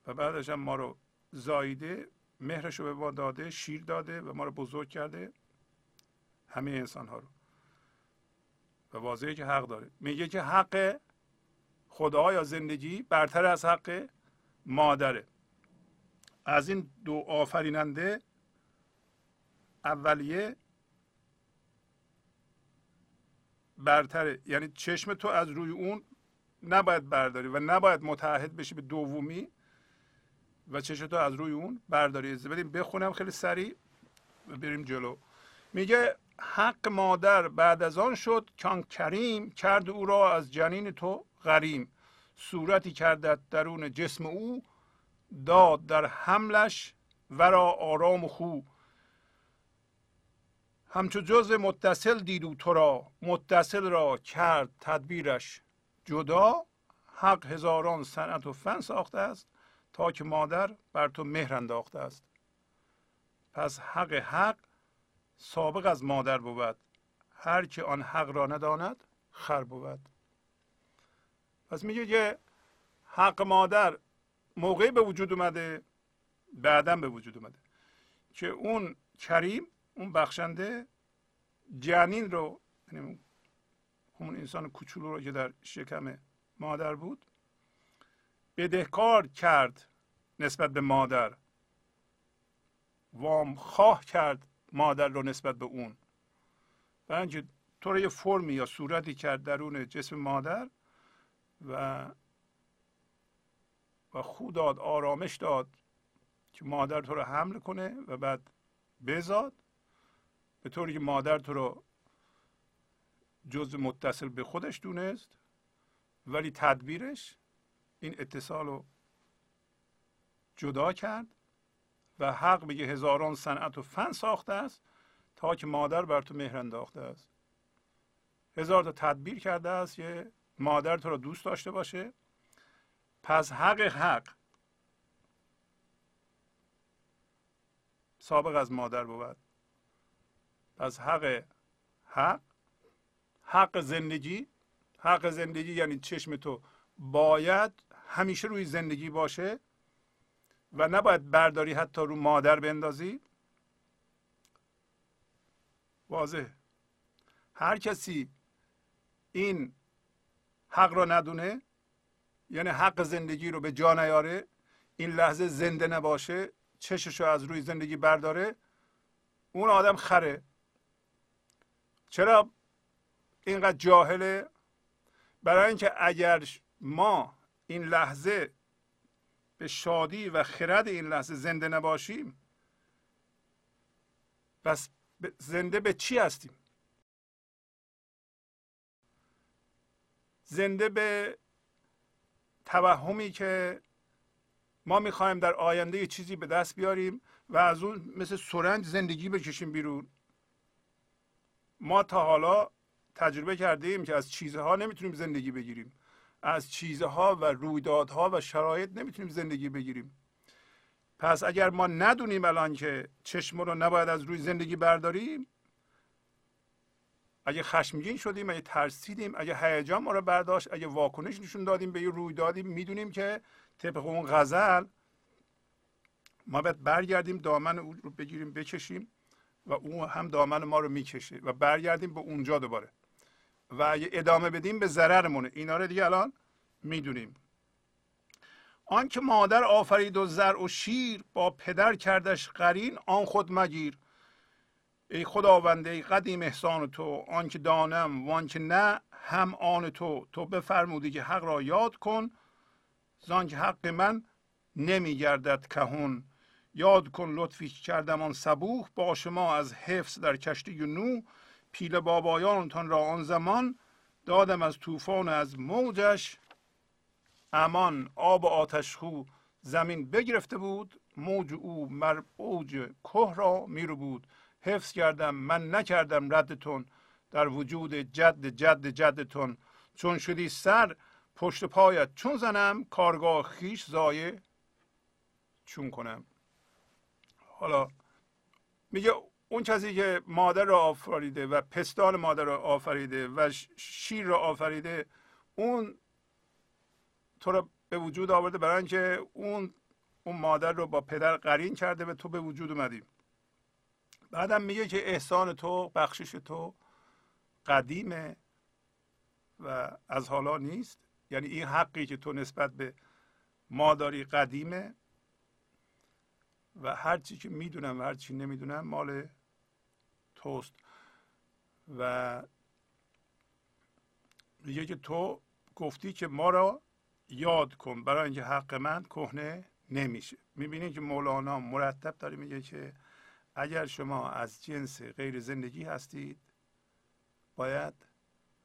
و بعدش هم ما رو زاییده مهرش رو به ما داده شیر داده و ما رو بزرگ کرده همه انسان ها رو. و واضحه که حق داره. میگه که حق خدا یا زندگی برتر از حق مادره. از این دو آفریننده اولیه برتره. یعنی چشم تو از روی اون نباید برداری و نباید متحد بشی به دومی و چشم تو از روی اون برداری. بدیم بخونم خیلی سریع و بریم جلو. میگه حق مادر بعد از آن شد کان کریم کرد او را از جنین تو غریم. صورتی کردد درون جسم او داد در حملش ورا آرام و خو. همچو جز متصل دیدو تو را متصل را کرد تدبیرش. جدا حق هزاران صنعت و فن ساخته است تا که مادر بر تو مهر انداخته است. پس حق حق سابق از مادر بود. هر که آن حق را نداند خر بود. پس میگه که حق مادر موقعی به وجود اومده بعدا به وجود اومده که اون کریم اون بخشنده جنین رو یعنی همون انسان کوچولو رو که در شکم مادر بود بدهکار کرد نسبت به مادر وام خواه کرد مادر رو نسبت به اون برای اینکه تو یه فرمی یا صورتی کرد درون جسم مادر و و خود داد آرامش داد که مادر تو رو حمل کنه و بعد بزاد به طوری که مادر تو رو جز متصل به خودش دونست ولی تدبیرش این اتصال رو جدا کرد و حق بگه هزاران صنعت و فن ساخته است تا که مادر بر تو مهر انداخته است. هزار تا تدبیر کرده است که مادر تو رو دوست داشته باشه. پس حق حق سابق از مادر بود. پس حق حق حق زندگی حق زندگی یعنی چشم تو باید همیشه روی زندگی باشه و نباید برداری حتی رو مادر بندازی. واضح هر کسی این حق را ندونه یعنی حق زندگی رو به جا نیاره این لحظه زنده نباشه چشش رو از روی زندگی برداره اون آدم خره. چرا؟ اینقدر جاهله؟ برای اینکه اگر ما این لحظه به شادی و خرد این لحظه زنده نباشیم پس زنده به چی هستیم؟ زنده به توهمی که ما می‌خوایم در آینده چیزی به دست بیاریم و از اون مثل سرنج زندگی بکشیم بیرون. ما تا حالا تجربه کردیم که از چیزها نمی‌تونیم زندگی بگیریم. از چیزها و رویدادها و شرایط نمی‌تونیم زندگی بگیریم. پس اگر ما ندونیم الان که چشم رو نباید از روی زندگی برداریم اگه خشمگین شدیم اگه ترسیدیم اگه هیجان ما رو برداشت اگه واکنش نشون دادیم به یه رویدادی می‌دونیم که طبق اون غزل ما باید برگردیم دامن او رو بگیریم بکشیم و اون هم دامن ما رو می‌کشه و برگردیم به اونجا دوباره. و اگه ادامه بدیم به ضررمونه. اینا رو دیگه الان می‌دونیم. آنکه مادر آفرید و زر و شیر با پدر کردش قرین آن خود مگیر. ای خداونده قدیم احسان تو آنکه دانم وانکه نه هم آن تو. تو بفرمودی که حق را یاد کن زانکه حق من نمیگردد کهون یاد کن لطفی کردم آن صبوح با شما از حفظ در کشتی نو پیل بابایانتان را آن زمان دادم از طوفان از موجش. امان آب آتش خو زمین بگرفته بود موج او مر اوج که را میرو بود حفظ کردم من نکردم ردتون در وجود جد جد جدتون. چون شدی سر پشت پایت چون زنم کارگاه خیش زایه چون کنم. حالا میگه اون کسی که مادر را آفریده و پستان مادر را آفریده و شیر را آفریده اون تو رو به وجود آورده برای اینکه اون اون مادر رو با پدر قرین کرده و تو به وجود اومدی. بعدم میگه که احسان تو بخشش تو قدیمه و از حالا نیست. یعنی این حقی که تو نسبت به ما داری قدیمه و هر چی که می‌دونم و هر چی نمی‌دونم مال توست. و میگه که تو گفتی که ما را یاد کن برای اینکه حق من کهنه نمیشه. می‌بینید که مولانا مرتب داره میگه که اگر شما از جنس غیر زندگی هستید باید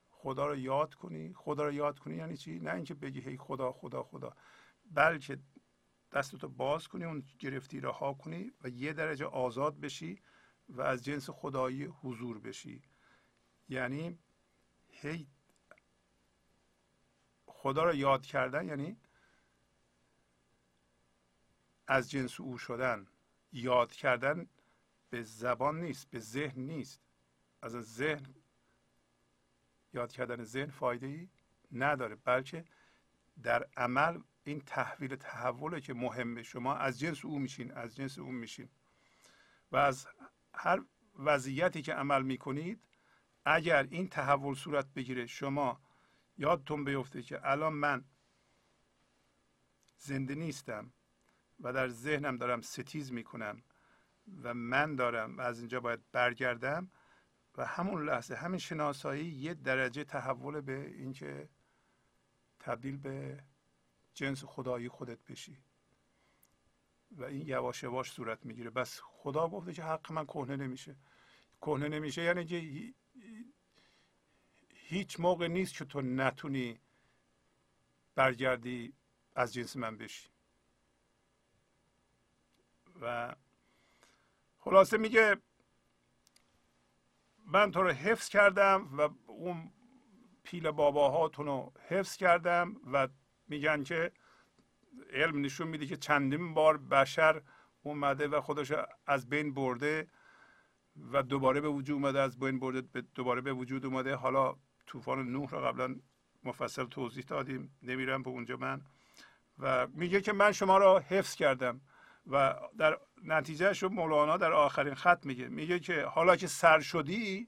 خدا رو یاد کنی. خدا رو یاد کنی یعنی چی؟ نه اینکه بگی هی خدا خدا خدا. بلکه دستتو باز کنی اون گرفتی رها کنی و یه درجه آزاد بشی و از جنس خدایی حضور بشی. یعنی هی خدا رو یاد کردن یعنی از جنس او شدن. یاد کردن به زبان نیست به ذهن نیست. از ذهن یاد کردن ذهن فایده ای نداره بلکه در عمل این تحویل تحوله که مهمه شما از جنس او میشین از جنس او میشین. و از هر وضعیتی که عمل می‌کنید اگر این تحول صورت بگیره شما یادتون بیفته که الان من زنده نیستم و در ذهنم دارم ستیز می‌کنم و من دارم و از اینجا باید برگردم و همون لحظه همین شناسایی یه درجه تحول به اینکه تبدیل به جنس خدایی خودت بشی. و این یواش یواش صورت می‌گیره. بس خدا گفته که حق من کهنه نمیشه. کهنه نمیشه یعنی که هیچ موقع نیست که تو نتونی برگردی از جنس من بشی. و خلاصه میگه من تو رو حفظ کردم و اون پیل باباهاتون رو حفظ کردم و میگن که علم نشون میده که چندین بار بشر اومده و خودش از بین برده و دوباره به وجود اومده از بین برده دوباره به وجود اومده. حالا طوفان نوح رو قبلا مفصل توضیح دادیم نمیرم به اونجا من. و میگه که من شما را حفظ کردم و در نتیجهش رو مولانا در آخرین خط میگه. میگه که حالا که سر شدی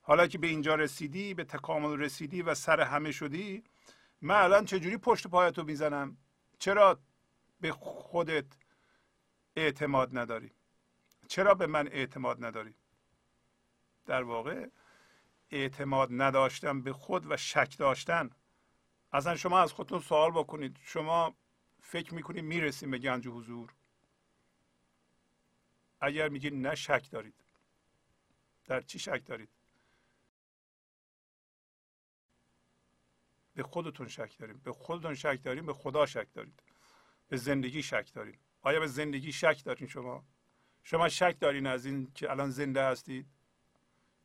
حالا که به اینجا رسیدی به تکامل رسیدی و سر همه شدی من الان چجوری پشت پایتو می‌زنم؟ چرا به خودت اعتماد نداری؟ چرا به من اعتماد نداری؟ در واقع اعتماد نداشتن به خود و شک داشتن. اصلا شما از خودتون سوال بکنید. شما فکر می‌کنید می‌رسیم به گنج حضور. اگر میگید نه شک دارید. در چی شک دارید؟ به خودتون شک داریم. به خودتون شک داریم به خدا شک دارید. به زندگی شک دارید آیا به زندگی شک دارین شما؟ شما شک دارین از این که الان زنده هستید؟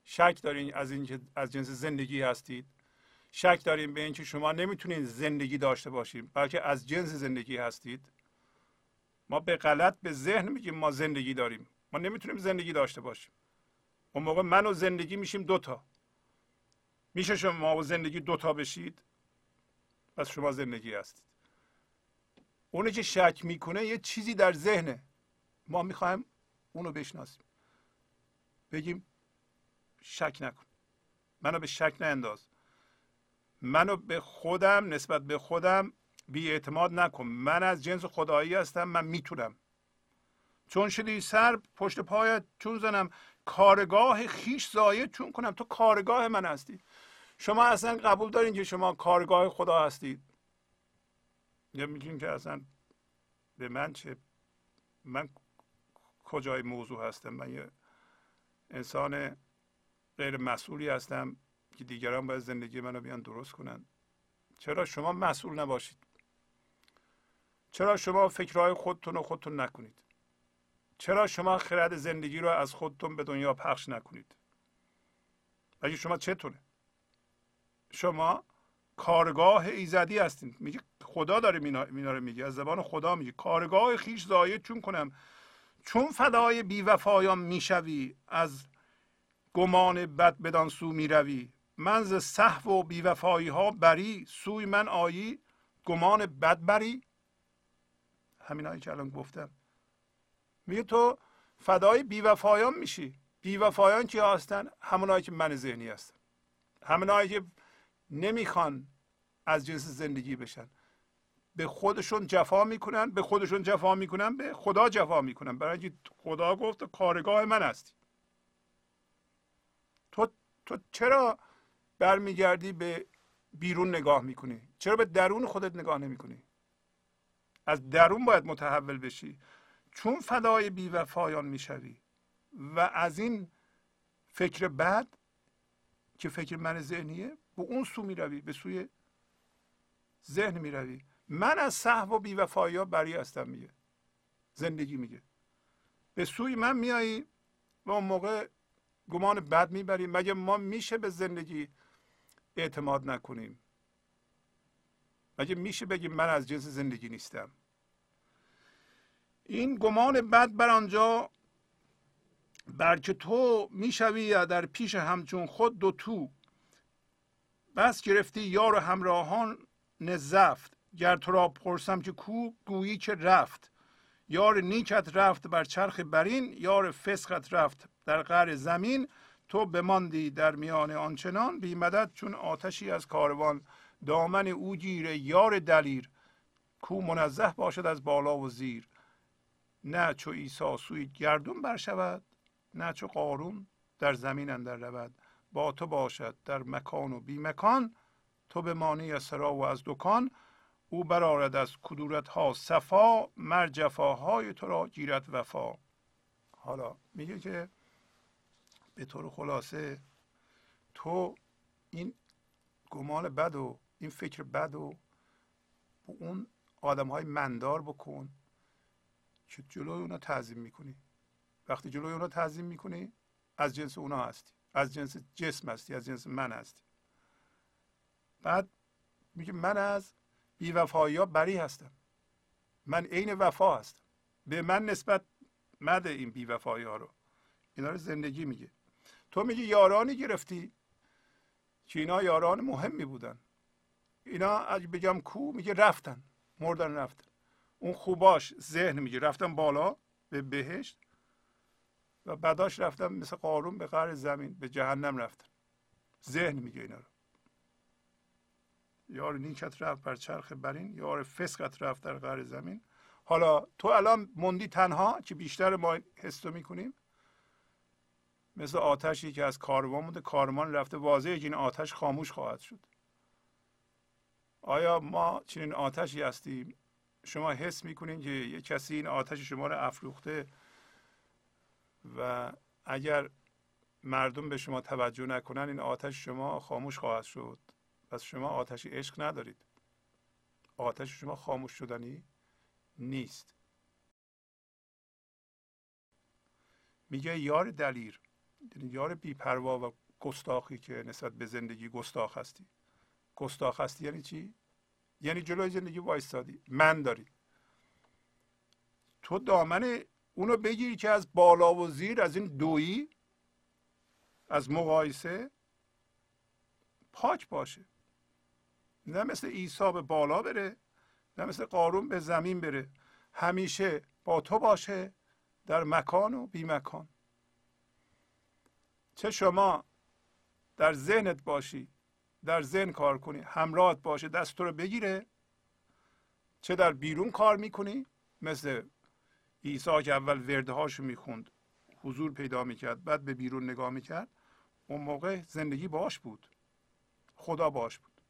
شک دارین از این که از جنس زندگی هستید؟ شک داریم به اینکه شما نمی‌تونید زندگی داشته باشیم بلکه از جنس زندگی هستید؟ ما به غلط به ذهن میگیم ما زندگی داریم. ما نمی‌تونیم زندگی داشته باشیم. اون موقع من و زندگی میشیم دوتا میشه شما و زندگی دوتا بشید؟ پس شما زندگی هستید اونی که شک می‌کنه یه چیزی در ذهنه. ما می‌خوایم اونو بشناسیم. بگیم شک نکن. منو به شک نانداز منو به خودم نسبت به خودم بی اعتماد نکن. من از جنس خدایی هستم من می‌تونم. چون شدی سر پشت پایت چون زنم کارگاه خیش زایه چون کنم. تو کارگاه من هستی. شما اصلا قبول دارین که شما کارگاه خدا هستید؟ یا میگین که اصلا به من چه من کجای موضوع هستم؟ من یه انسان غیر مسئولی هستم که دیگران باید زندگی منو بیان درست کنن. چرا شما مسئول نباشید؟ چرا شما فکرهای خودتون رو خودتون نکنید؟ چرا شما خرد زندگی رو از خودتون به دنیا پخش نکنید؟ اگه شما چطوره؟ شما کارگاه ایزدی هستید میگه خدا داره مینا رو میگه. از زبان خدا میگه. کارگاه خیش زایه چون کنم. چون فدای بیوفایان می‌شوی از گمان بد بدان سو می‌روی. من ز صحو و بیوفایی ها بری سوی من آیی گمان بد بری. همینایی که الان گفتم. میگه تو فدای بیوفایان میشی. بیوفایان کی هستن؟ همونایی که من ذهنی هستن همونایی که نمی‌خوان از جنس زندگی بشن. به خودشون جفا می‌کنن به خودشون جفا می‌کنن به خدا جفا می‌کنن. برای اینکه خدا گفت کارگاه من هستی. تو تو چرا برمیگردی به بیرون نگاه می‌کنی؟ چرا به درون خودت نگاه نمی‌کنی؟ از درون باید متحول بشی. چون فدای بیوفایان می‌شوی و از این فکر بد که فکر من ذهنیه به اون سو می‌روی به سوی ذهن می‌روی. من از صحو و بیوفایی ها بری هستم میگه. زندگی میگه. به سوی من میایی و اون موقع گمان بد می‌بریم. مگه ما میشه به زندگی اعتماد نکنیم؟ مگه میشه بگیم من از جنس زندگی نیستم؟ این گمان بد بر آنجا برکه تو می‌شوی در پیش همچون خود دو تو. بس گرفتی یار و همراهان نزفت گر تو را پرسم که کو گویی که رفت. یار نیکت رفت بر چرخ برین یار فسقت رفت در قعر زمین. تو بماندی در میان آنچنان بی مدد چون آتشی از کاروان. دامن او گیره یار دلیر. کو منزه باشد از بالا و زیر. نه چو عیسی سوی گردون برشود نه چو قارون در زمین اندر رود. با تو باشد در مکان و بی مکان تو بمانی از سرا و از دکان او برارد از کدورت ها صفا مر جفاهای تو را گیرد وفا. حالا میگه که به طور خلاصه تو این گمان بد و این فکر بد و با اون آدم های مندار بکن که جلوی اونا تعظیم می‌کنی. وقتی جلوی اونا تعظیم می‌کنی از جنس اونا هستی. از جنس جسم هستی از جنس من هستی. بعد میگه من از بیوفایی ها بری هستم. من عین وفا هستم. به من نسبت مده این بیوفایی ها رو. اینا رو زندگی میگه. تو میگی یارانی گرفتی. که اینا یاران مهمی بودن. اینا اگه بگم کو میگه رفتن. مردن رفتن. اون خوباش ذهن میگه. رفتن بالا به بهشت. و بعداش رفتن مثل قارون به قهر زمین به جهنم رفتن. ذهن میگه اینا رو. یار نیکت رفت بر چرخ برین یار فسقت رفت در قهر زمین. حالا تو الان موندی تنها که بیشتر ما حس می‌کنیم؟ مثل آتشی که از کاروان بوده کاروان رفته واضحه که این آتش خاموش خواهد شد. آیا ما چنین آتشی هستیم؟ شما حس می‌کنین که یه کسی این آتش شما رو افروخته و اگر مردم به شما توجه نکنن این آتش شما خاموش خواهد شد. پس شما آتش عشق ندارید. آتش شما خاموش شدنی نیست. میگه یار دلیر یعنی یار بیپروا و گستاخی که نسبت به زندگی گستاخ هستی. گستاخ هستی یعنی چی؟ یعنی جلوی زندگی وایستادی. من داری. تو دامن اونو بگیری که از بالا و زیر از این دویی از مقایسه پاک باشه. نه مثل عیسی به بالا بره نه مثل قارون به زمین بره. همیشه با تو باشه در مکان و بی مکان. چه شما در ذهنت باشی در ذهن کار کنی همراهت باشه دست تو رو بگیره. چه در بیرون کار می‌کنی مثل عیسی که اول ورده هاشو می‌خوند حضور پیدا می‌کرد بعد به بیرون نگاه می‌کرد اون موقع زندگی باش بود. خدا باش بود.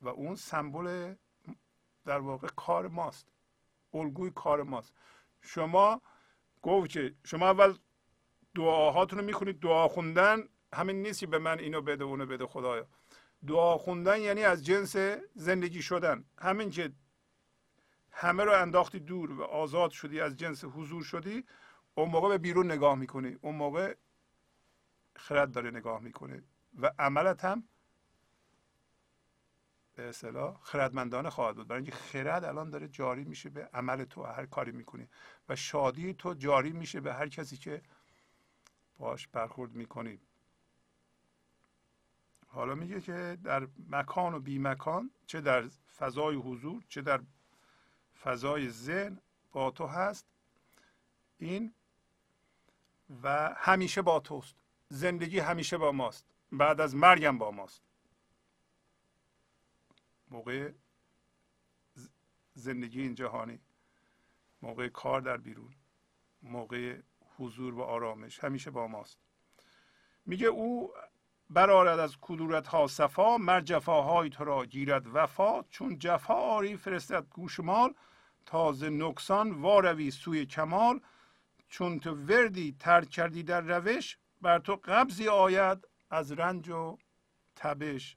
و اون سمبل در واقع کار ماست. الگوی کار ماست. شما گفت که شما اول دعاهاتون رو می‌خونید دعا خوندن همین نیست به من اینو بده اونو بده خدایا. دعا خوندن یعنی از جنس زندگی شدن. همین که همه رو انداختی دور و آزاد شدی از جنس حضور شدی اون موقع به بیرون نگاه می‌کنی. اون موقع خرد داره نگاه می‌کنه و عملت هم به اصطلاح خردمندانه خواهد بود. برای اینکه خرد الان داره جاری میشه به عمل تو هر کاری می‌کنی. و شادی تو جاری میشه به هر کسی که باش برخورد می‌کنی. حالا میگه که در مکان و بی مکان چه در فضای حضور چه در فضای ذهن با تو هست. این و همیشه با توست. زندگی همیشه با ماست. بعد از مرگم با ماست. موقع زندگی این جهانی موقع کار در بیرون موقع حضور و آرامش همیشه با ماست. میگه او برارد از کدورت ها صفا مر جفاهای تو را گیرد وفا. چون جفا آری فرستد گوشمال تازه نقصان واروی سوی کمال چون تو وردی ترک کردی در روش بر تو قبضی آید از رنج و تبش.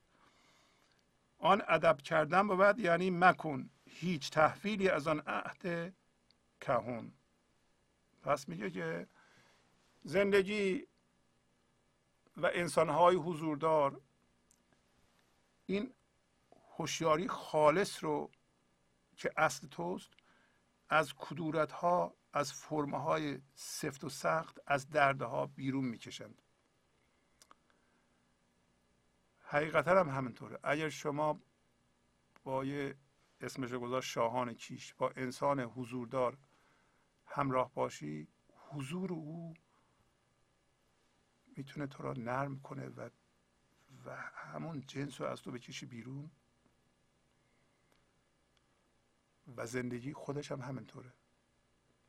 آن ادب کردن بود یعنی مکن هیچ تحویلی از آن عهد کهون پس میگه که زندگی و انسانهای حضوردار این هوشیاری خالص رو که اصل توست از کدورت ها از فرمه های سفت و سخت از دردها بیرون می‌کشند. حقیقتا هم همینطوره. اگر شما با یه اسمش گذاشت شاهان کیش با انسان حضوردار همراه باشی حضور او می‌تونه تو را نرم کنه و و همون جنس رو از تو بکشی بیرون. و زندگی خودش هم همینطوره.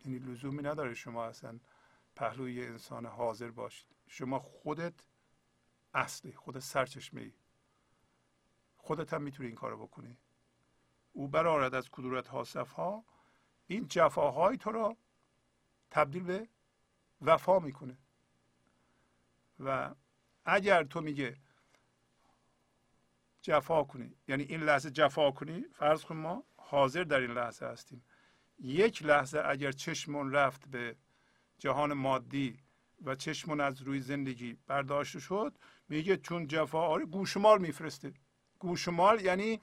یعنی لزومی نداره شما اصلا پهلوی انسان حاضر باشید. شما خودت اصلی خودت سرچشمه ای. خودت هم می‌تونی این کارو بکنی. او برارد از کدورت حاصف ها این جفاهای تو را تبدیل به وفا می‌کنه. و اگر تو میگه جفا کنی یعنی این لحظه جفا کنی فرض کن ما حاضر در این لحظه هستیم. یک لحظه اگر چشمون رفت به جهان مادی و چشمون از روی زندگی برداشته شد میگه چون جفا آره گوشمال میفرسته. گوشمال یعنی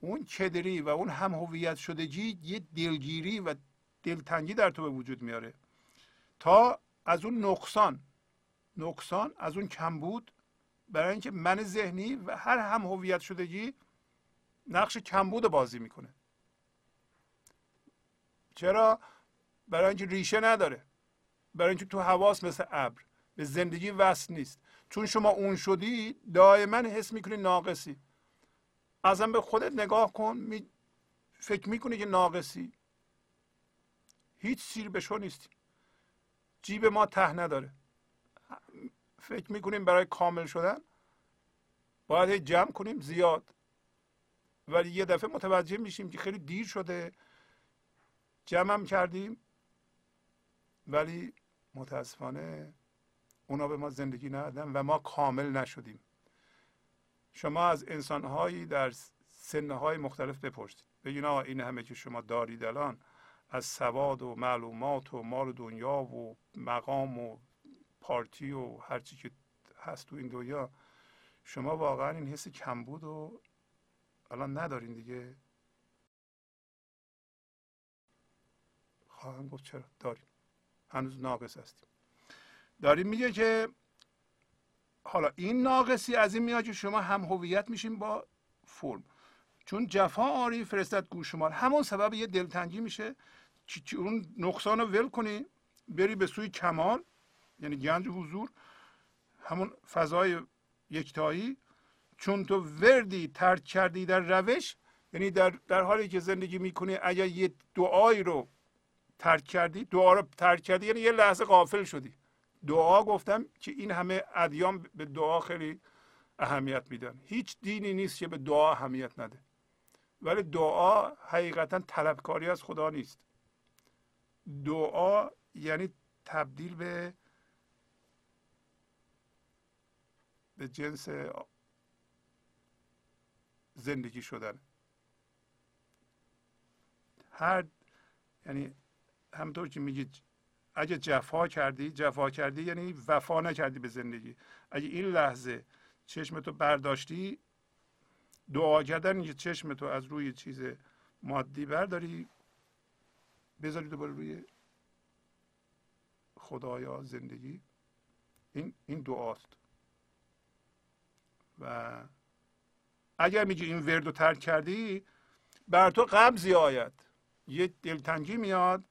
اون کدری و اون هم هویت شدگی یه دلگیری و دلتنگی در تو به وجود میاره. تا از اون نقصان نقصان از اون کمبود برای اینکه من ذهنی و هر هم هویت شدگی نقش کمبود بازی می‌کنه. چرا؟ برای اینکه ریشه نداره. برای اینکه تو حواس مثل ابر. به زندگی وصل نیست. چون شما اون شدی دائما حس می‌کنی ناقصی. ازم به خودت نگاه کن می... فکر می‌کنی که ناقصی. هیچ سیر به شو نیستی. جیب ما ته نداره. فکر می‌کنیم برای کامل شدن باید جمع کنیم زیاد. ولی یه دفعه متوجه میشیم که خیلی دیر شده. جمعم کردیم. ولی متاسفانه اونا به ما زندگی ندادن و ما کامل نشدیم. شما از انسانهایی در سنهای مختلف بپرسید. بگین این همه که شما دارید الان از سواد و معلومات و مال دنیا و مقام و پارتی و هرچی که هست تو این دنیا شما واقعا این حس کمبود و الان ندارین دیگه؟ خواهم گفت چرا؟ داریم. هنوز ناقص هستیم. داریم میگه که حالا این ناقصی از این میاد که شما هم هویت میشین با فرم. چون جفا آری فرستد گوشمال. همون سبب یه دلتنگی میشه. که اون نقصان رو ول کنی بری به سوی کمال یعنی گنج حضور همون فضای یکتایی چون تو وردی ترک کردی در روش یعنی در, در حالی که زندگی می‌کنی اگر یه دعایی رو ترک کردی دعا رو ترک کردی یعنی یه لحظه غافل شدی. دعا گفتم که این همه ادیان به دعا خیلی اهمیت میدن. هیچ دینی نیست که به دعا اهمیت نده. ولی دعا حقیقتا طلبکاری از خدا نیست. دعا یعنی تبدیل به به جنس زندگی شدن. هر یعنی همطور که میگید اگه جفا کردی جفا کردی یعنی وفا نکردی به زندگی. اگه این لحظه چشمتو برداشتی دعا کردن یه چشمتو از روی چیز مادی برداری بذاری دوباره روی خدایا زندگی. این این دعاست. و اگر میگی این ورد رو ترک کردی بر تو قبضی آید. یه دلتنگی میاد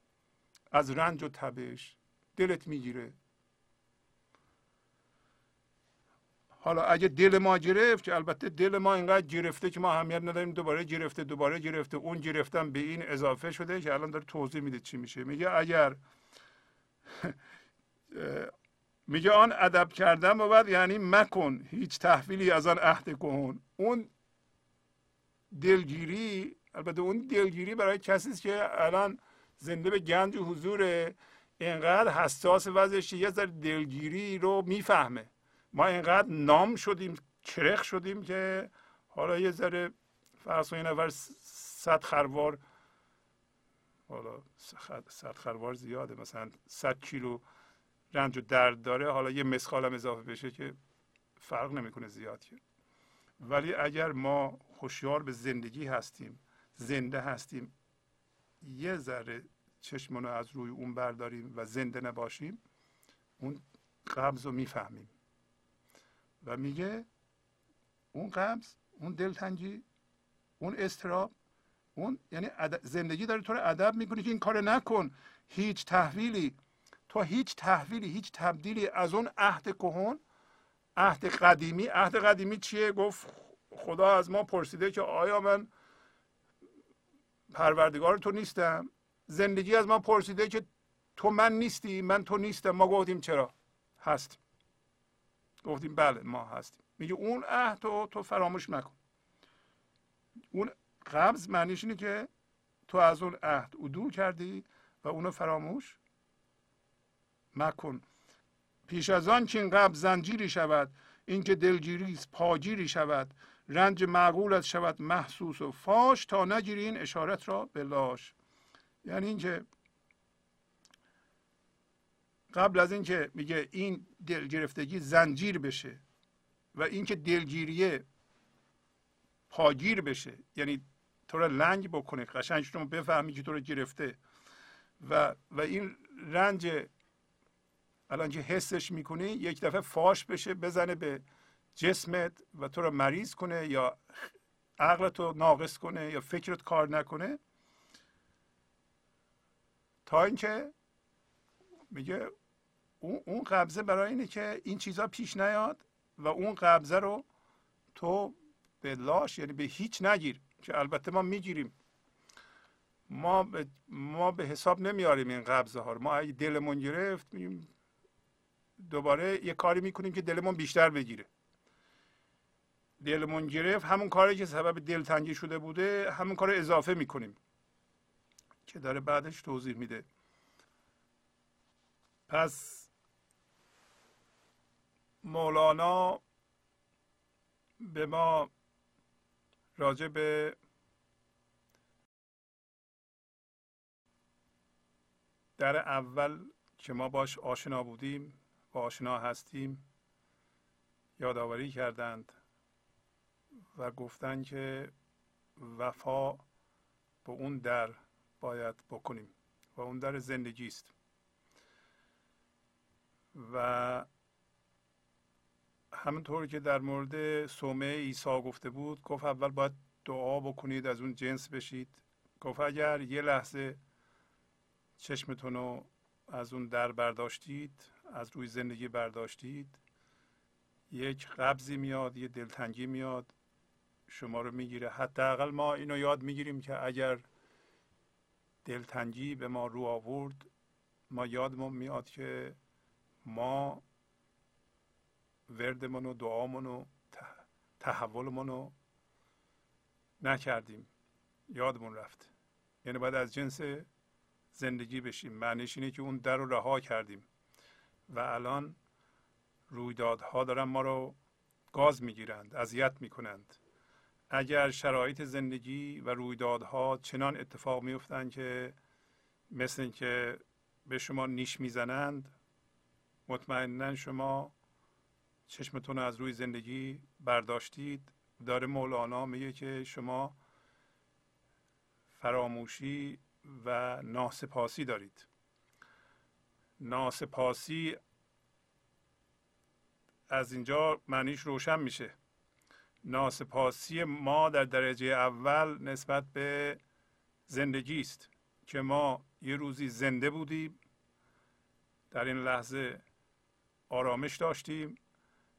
از رنج و تبش دلت می‌گیره. حالا اگه دل ما گرفت که البته دل ما اینقدر گرفته که ما اهمیت نداریم دوباره گرفته دوباره گرفته اون گرفتن به این اضافه شده که الان داره توضیح میده چی میشه. میگه اگر میگه آن ادب کردن بود یعنی مکن هیچ تحویلی از آن عهد کن اون دلگیری البته اون دلگیری برای کسی است که الان زنده به گنج و حضور اینقدر حساس وضعش یه ذره دلگیری رو می‌فهمه. ما اینقدر نام شدیم کرخ شدیم که حالا یه ذره فرض کنید نفر صد خروار حالا صد خروار زیاده مثلا صد کیلو رنج و درد داره حالا یه مسخال هم اضافه بشه که فرق نمی‌کنه زیاد که. ولی اگر ما هوشیار به زندگی هستیم زنده هستیم. یه ذره چشمون رو از روی اون برداریم و زنده نباشیم اون قبض رو می‌فهمیم. و میگه اون قبض اون دلتنگی اون استراب اون یعنی زندگی داره تو رو ادب می‌کنه که این کار نکن. هیچ تحویلی. تو هیچ تحویلی هیچ تبدیلی از اون عهد کهون عهد قدیمی. عهد قدیمی چیه؟ گفت خدا از ما پرسیده که آیا من پروردگار تو نیستم؟ زندگی از ما پرسیده که تو من نیستی من تو نیستم. ما گفتیم چرا؟ هست. گفتیم بله ما هستیم. میگه اون عهد تو تو فراموش نکن. اون قبض معنیش اینه که تو از اون عهد عدول کردی و اونو فراموش مکن. پیش از آن که این قبض زنجیری شود اینکه دلگیری پاگیری شود رنج معقولت شود محسوس و فاش تا نگیری این اشارت را به لاش. یعنی اینکه قبل از اینکه میگه این دل گرفتگی زنجیر بشه و اینکه دلگیریه پاگیر بشه یعنی تو رو لنگ بکنه قشنگ شما بفهمی که تو رو گرفته و و این رنج الان که حسش می‌کنی یک دفعه فاش بشه بزنه به جسمت و تو رو مریض کنه یا عقلت رو ناقص کنه یا فکرت کار نکنه. تا اینکه میگه اون قبضه برای اینه که این چیزها پیش نیاد و اون قبضه رو تو به لاش یعنی به هیچ نگیر که البته ما می‌گیریم. ما به, ما به حساب نمیاریم این قبضه ها رو. ما اگه دلمون گرفت دوباره یه کاری می‌کنیم که دلمون بیشتر بگیره. دلمون گرفت. همون کاری که سبب دلتنگی شده بوده همون کار اضافه می‌کنیم که داره بعدش توضیح میده. پس مولانا به ما راجع به در اول که ما باش آشنا بودیم و آشنا هستیم یادآوری کردند. و گفتند که وفا به اون در باید بکنیم و اون در زندگی است. و همونطور که در مورد سومه عیسی گفته بود گفت اول باید دعا بکنید از اون جنس بشید. گفت اگر یه لحظه چشمتون رو از اون در برداشتید از روی زندگی برداشتید یک قبضی میاد یه دلتنگی میاد شما رو می‌گیره. حداقل ما اینو یاد می‌گیریم که اگر دلتنگی به ما رو آورد ما یادمون میاد که ما وردمون و دعامون و تحولمون رو نکردیم. یادمون رفت. یعنی باید از جنس زندگی بشیم. معنیش اینه که اون در رو رها کردیم. و الان رویدادها دارن ما رو گاز می‌گیرند اذیت می‌کنند. اگر شرایط زندگی و رویدادها چنان اتفاق میفتند که مثل اینکه به شما نیش می‌زنند مطمئنا شما چشمتون از روی زندگی برداشتید. داره مولانا میگه که شما فراموشی و ناسپاسی دارید. ناسپاسی از اینجا معنیش روشن میشه. ناسپاسی ما در درجه اول نسبت به زندگی است که ما یه روزی زنده بودیم در این لحظه آرامش داشتیم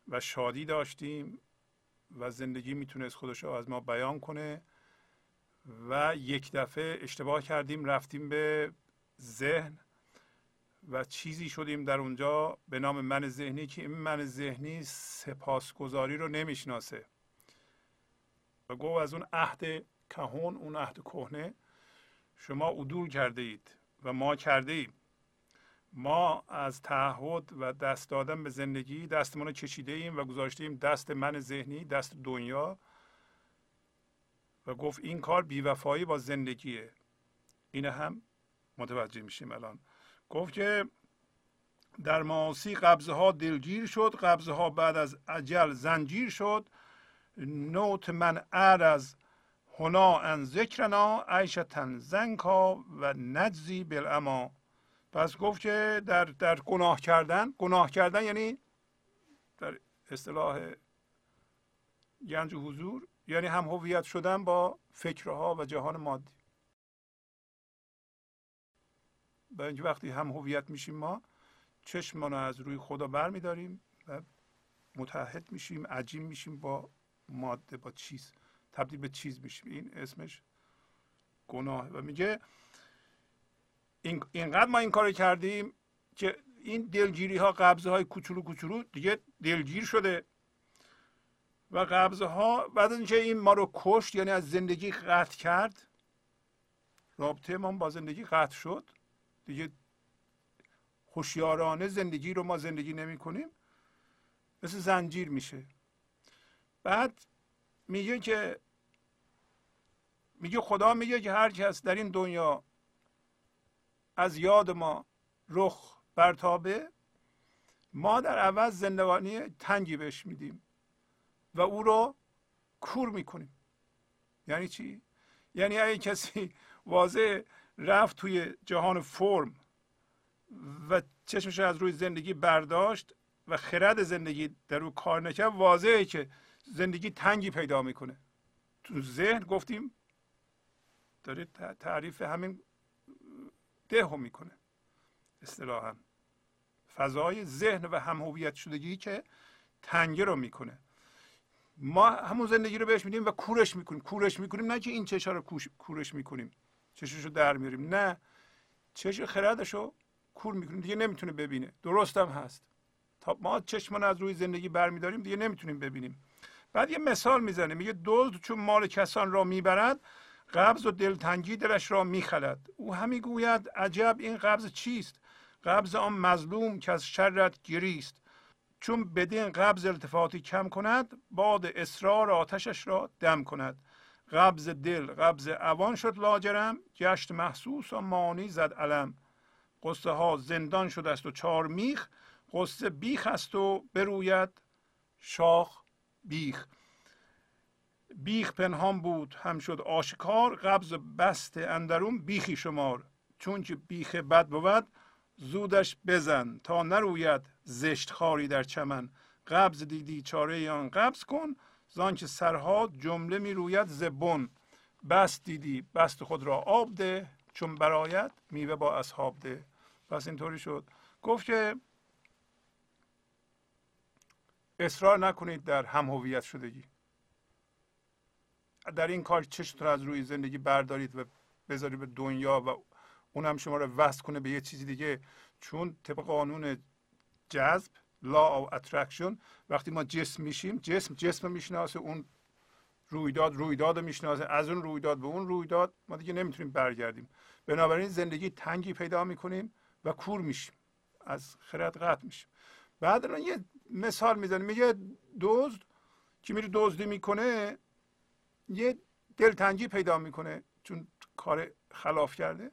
و شادی داشتیم و زندگی می‌تونست خودش رو از ما بیان کنه و یک دفعه اشتباه کردیم رفتیم به ذهن و چیزی شدیم در اونجا به نام من ذهنی که این من ذهنی سپاسگزاری رو نمی‌شناسه. و گو از اون عهد کهون اون عهد کهنه شما عدول کرده اید و ما کرده ایم. ما از تعهد و دست دادن به زندگی دستمون رو کشیده ایم و گذاشته ایم دست من ذهنی دست دنیا. و گفت این کار بیوفایی با زندگیه. این هم متوجه میشیم الان. گفت که در معاصی قبضه ها دلگیر شد قبضه ها بعد از عجل زنجیر شد. نوت من از هنا ان ذکرنا عیشتن زنکا و نجزی بالاما پس گفت که در, در گناه کردن گناه کردن یعنی در اصطلاح گنج حضور یعنی هم هویت شدن با فکرها و جهان مادی. برای اینکه وقتی هم هویت میشیم ما چشم از روی خدا بر میداریم و متحد میشیم عجیم میشیم با ماده با چیز تبدیل به چیز میشیم این اسمش گناه. و میگه این اینقدر ما این کار کردیم که این دلگیری ها قبضه های کوچولو کوچولو دیگه دلگیر شده. و قبضه ها بعد اینکه این ما رو کشت یعنی از زندگی قطع کرد رابطه ما با زندگی قطع شد. دیگه هوشیارانه زندگی رو ما زندگی نمی کنیم مثل زنجیر میشه. بعد میگه که میگه خدا میگه که هر کس در این دنیا از یاد ما رخ برتابه ما در عوض زندگانی تنگی بهش میدیم و او رو کور می‌کنیم. یعنی چی؟ یعنی اگه کسی واضح رفت توی جهان فرم و چشمش از روی زندگی برداشت و خرد زندگی در او کار نکرد واضحه که زندگی تنگی پیدا می‌کنه. تو ذهن گفتیم داره تعریف همین ده می‌کنه. اصطلاحا فضای ذهن و هم شدگی که تنگه رو می‌کنه. ما همون زندگی رو بهش میدیم و کورش می‌کنیم. کورش می‌کنیم نه که این چشا رو کورش می‌کنیم. چشش رو در میاریم. نه. چش خردش رو کور می‌کنیم. دیگه نمی‌تونه ببینه. درست هم هست. تا ما چشمان از روی زندگی برمیداریم دیگه نمی‌تونیم ببینیم. بعد یه مثال می‌زنه میگه دزد چون مال کسان را می‌برد قبض و دلتنگی درش را میخلد. او همی گوید عجب این قبض چیست؟ قبض آن مظلوم که از شرت گریست. چون بدین قبض التفاتی کم کند باد اصرار آتشش را دم کند. قبض دل قبض اوان شد لاجرم گشت محسوس و مانی زد علم. قصه ها زندان شده است و چار میخ قصه بیخ است و بروید شاخ بیخ. بیخ پنهان بود هم شد آشکار قبض بست اندرون بیخی شمار. چون که بیخ بد بود زودش بزن تا نروید زشت خاری در چمن. قبض دیدی چاره آن قبض کن زان که سرها جمله می روید زبون. بست دیدی بست خود را آب ده چون برایت میوه با اصحاب ده. پس اینطوری شد. گفت که اصرار نکنید در هم هویت شدگی. در این کار چشتون از روی زندگی بردارید و بذارید به دنیا و اون هم شما رو وصل کنه به یه چیزی دیگه؟ چون طبق قانون جذب law of attraction وقتی ما جسم میشیم جسم جسم می‌شناسه اون رویداد رویداد می‌شناسه از اون رویداد به اون رویداد ما دیگه نمی‌تونیم برگردیم. بنابراین زندگی تنگی پیدا می‌کنیم و کور میشیم از خرد قطع میشیم. بعد الان یه مثال می‌زنه. میگه دزد که میره دزدی می‌کنه یه دلتنگی پیدا می‌کنه چون کار خلاف کرده.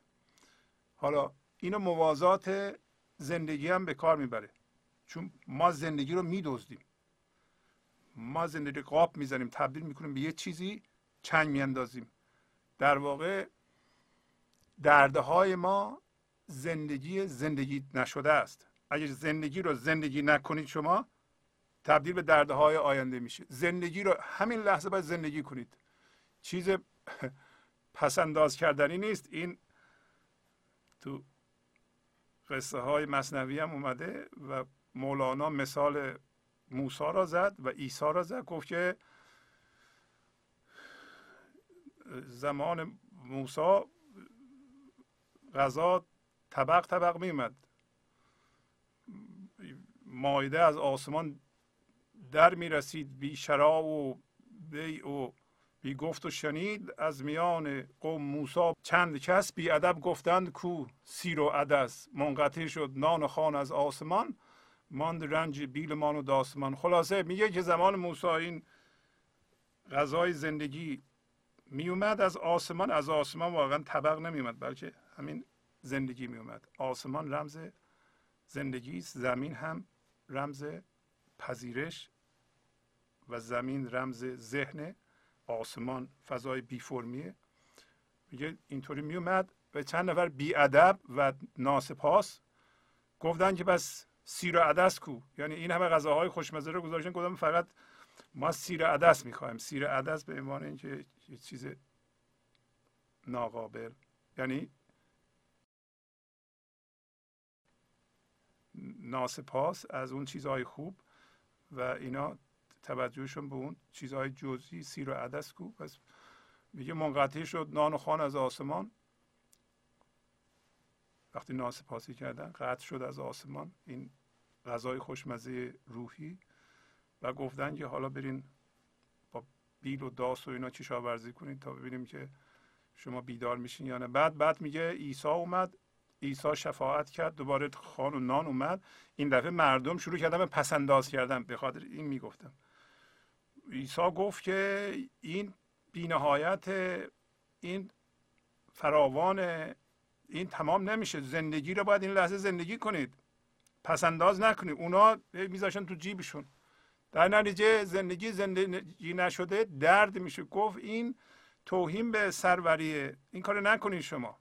حالا اینو موازات زندگی هم به کار می‌بره. چون ما زندگی رو میدزدیم. ما زندگی قاب می‌زنیم تبدیل می‌کنیم به یه چیزی چنگ میاندازیم. در واقع درده های ما زندگی زندگی نشده است. اگر زندگی رو زندگی نکنید شما تبدیل به درده های آینده میشه زندگی رو همین لحظه باید زندگی کنید. چیز پسنداز کردنی نیست. این تو قصه های مصنوی هم اومده و مولانا مثال موسا را زد و عیسی را زد. گفت که زمان موسا غذا طبق طبق میومد مایده از آسمان در می‌رسید بی شراب و بی و بی گفت و شنید. از میان قوم موسا چند کس بی ادب گفتند کو سیر و عدس منقطع شد نان و خان از آسمان ماند رنج بیلمان و داستمان. خلاصه میگه که زمان موسی این غذای زندگی میومد از آسمان از آسمان واقعا طبق نمیومد بلکه همین زندگی میومد آسمان رمز زندگی است زمین هم رمز پذیرش و زمین رمز ذهن آسمان فضای بی فرمیه میگه اینطوری میومد و چند نفر بی ادب و ناسپاس گفتن که بس سیر عدس کو. یعنی این همه غذاهای خوشمزه رو گذاشتن گفتم فقط ما سیر عدس می‌خوایم. سیر عدس به عنوان اینکه یه چیز ناقابل یعنی ناسپاس از اون چیزهای خوب و اینا توجهشون به اون چیزهای جزئی سیر و عدس کو. پس میگه منقطع شد نان و خان از آسمان. وقتی ناسپاسی کردن قطع شد از آسمان این غذای خوشمزه روحی و گفتن که حالا برین با بیل و داس و اینا کشاورزی کنید تا ببینیم که شما بیدار میشین یا نه. بعد بعد میگه عیسی اومد عیسی شفاعت کرد. دوباره خان و نان اومد. این دفعه مردم شروع کردن به پسنداز کردن. به خاطر این می‌گفتم. عیسی گفت که این بینهایت این فراوان این تمام نمیشه. زندگی رو باید این لحظه زندگی کنید. پسنداز نکنید. اونا میذاشن تو جیبشون. در نتیجه زندگی زندگی نشده درد میشه. گفت این توهین به سروریه. این کار نکنید شما.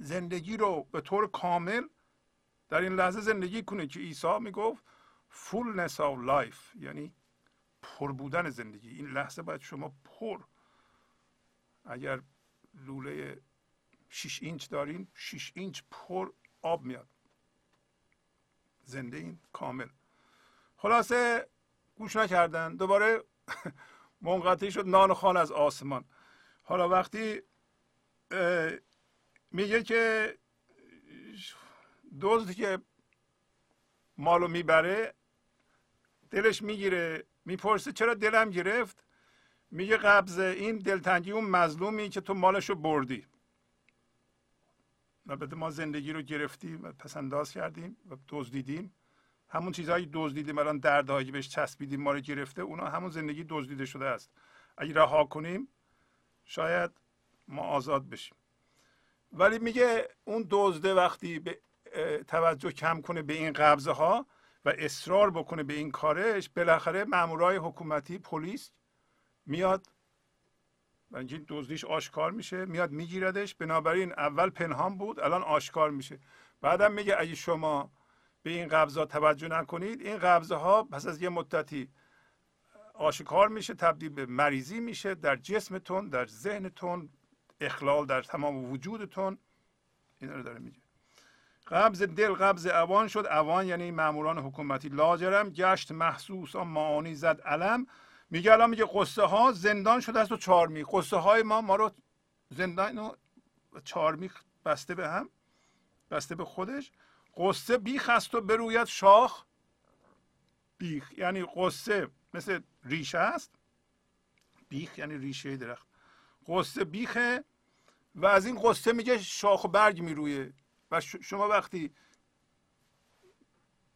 زندگی رو به طور کامل در این لحظه زندگی کنید که عیسی می‌گفت fullness of life یعنی پر بودن زندگی. این لحظه باید شما پر اگر لوله 6 اینچ دارین 6 اینچ پر آب میاد. زنده این کامل. خلاصه گوش نکردن. دوباره منقطع شد. نان خان از آسمان. حالا وقتی میگه که دزدی که مالو می‌بره دلش می‌گیره. می‌پرسه چرا دلم گرفت؟ میگه قبض این دلتنگی اون مظلومی که تو مالشو بردی. البته ما زندگی رو گرفتیم و پسنداز کردیم و دزدیدیم همون چیزهایی دزدیدیم الان دردهایی بهش چسبیدیم ما گرفته اونا همون زندگی دزدیده شده است. اگه رها کنیم شاید ما آزاد بشیم. ولی میگه اون دزده وقتی به توجه کم کنه به این قبضه ها و اصرار بکنه به این کارش بالاخره مامورای حکومتی پلیس میاد و اینکه دزدیش آشکار میشه میاد میگیردش. بنابراین اول پنهان بود الان آشکار میشه. بعدم میگه اگه شما به این قبضه توجه نکنید این قبضه ها پس از یه مدتی آشکار میشه تبدیل به مریضی میشه در جسمتون در ذهنتون اخلال در تمام وجودتون این رو داره میگه. قبض دل قبض اوان شد. اوان یعنی ماموران حکومتی لاجرم. گشت محسوس آن معانی زد علم. میگه الان میگه قصه ها زندان شده است و چارمی قصه های ما ما رو زندان و چارمی بسته به هم بسته به خودش. قصه بیخ است و بروید شاخ بیخ. یعنی قصه مثل ریشه است. بیخ یعنی ریشه درخت. قصه بیخه و از این قصه میگه شاخ و برگ میرویه. و شما وقتی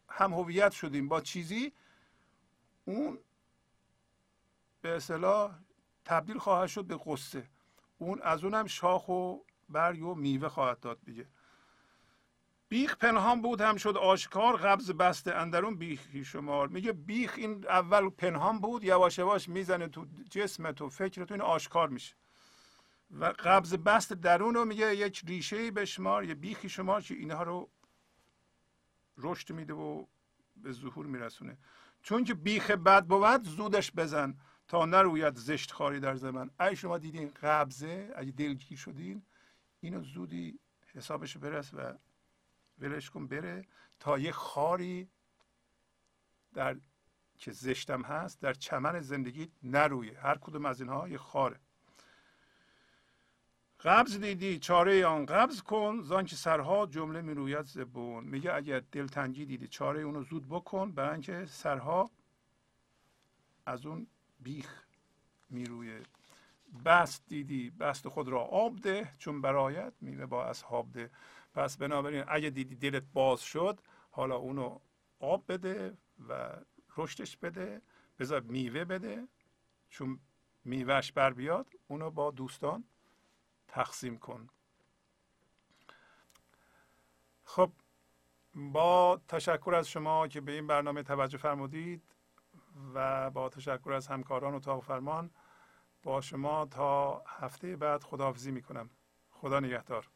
هم هویت شدیم با چیزی اون به اصطلاح تبدیل خواهد شد به قصه. اون از اونم شاخ و برگ و میوه خواهد داد دیگه. بیخ پنهان بود هم شد آشکار قبض بسته اندرون بیخی شمار. میگه بیخ این اول پنهان بود یواش یواش می‌زنه تو جسمت و فکرت این آشکار میشه. و قبض بست درون رو میگه یک ریشه بشمار یه بیخی شمار که اینها رو رشد میده و به ظهور میرسونه. چون که بیخ بد بود زودش بزن تا نروید زشت خاری در زمن. ای شما دیدین قبضه؟ اگه دلگیر شدین اینو زودی حسابش برس و ولش کن بره تا یه خاری در که زشتم هست در چمن زندگی نرویه هر کدوم از اینها یه خاره. قبض دیدی چاره آن قبض کن زان که سرها جمله می‌روید زبون میگه اگر دلتنگی دیدی چاره اونو زود بکن برای اینکه سرها از اون بیخ میرویه بست دیدی بست خود را آب ده چون برایت میوه با اصحاب ده. پس بنابراین اگه دیدی دلت باز شد حالا اونو آب بده و رشدش بده. بذار میوه بده چون میوهش بر بیاد اونو با دوستان تقسیم کن. خب با تشکر از شما که به این برنامه توجه فرمودید و با تشکر از همکاران اتاق فرمان با شما تا هفته بعد خداحافظی می‌کنم. خدا نگهدار.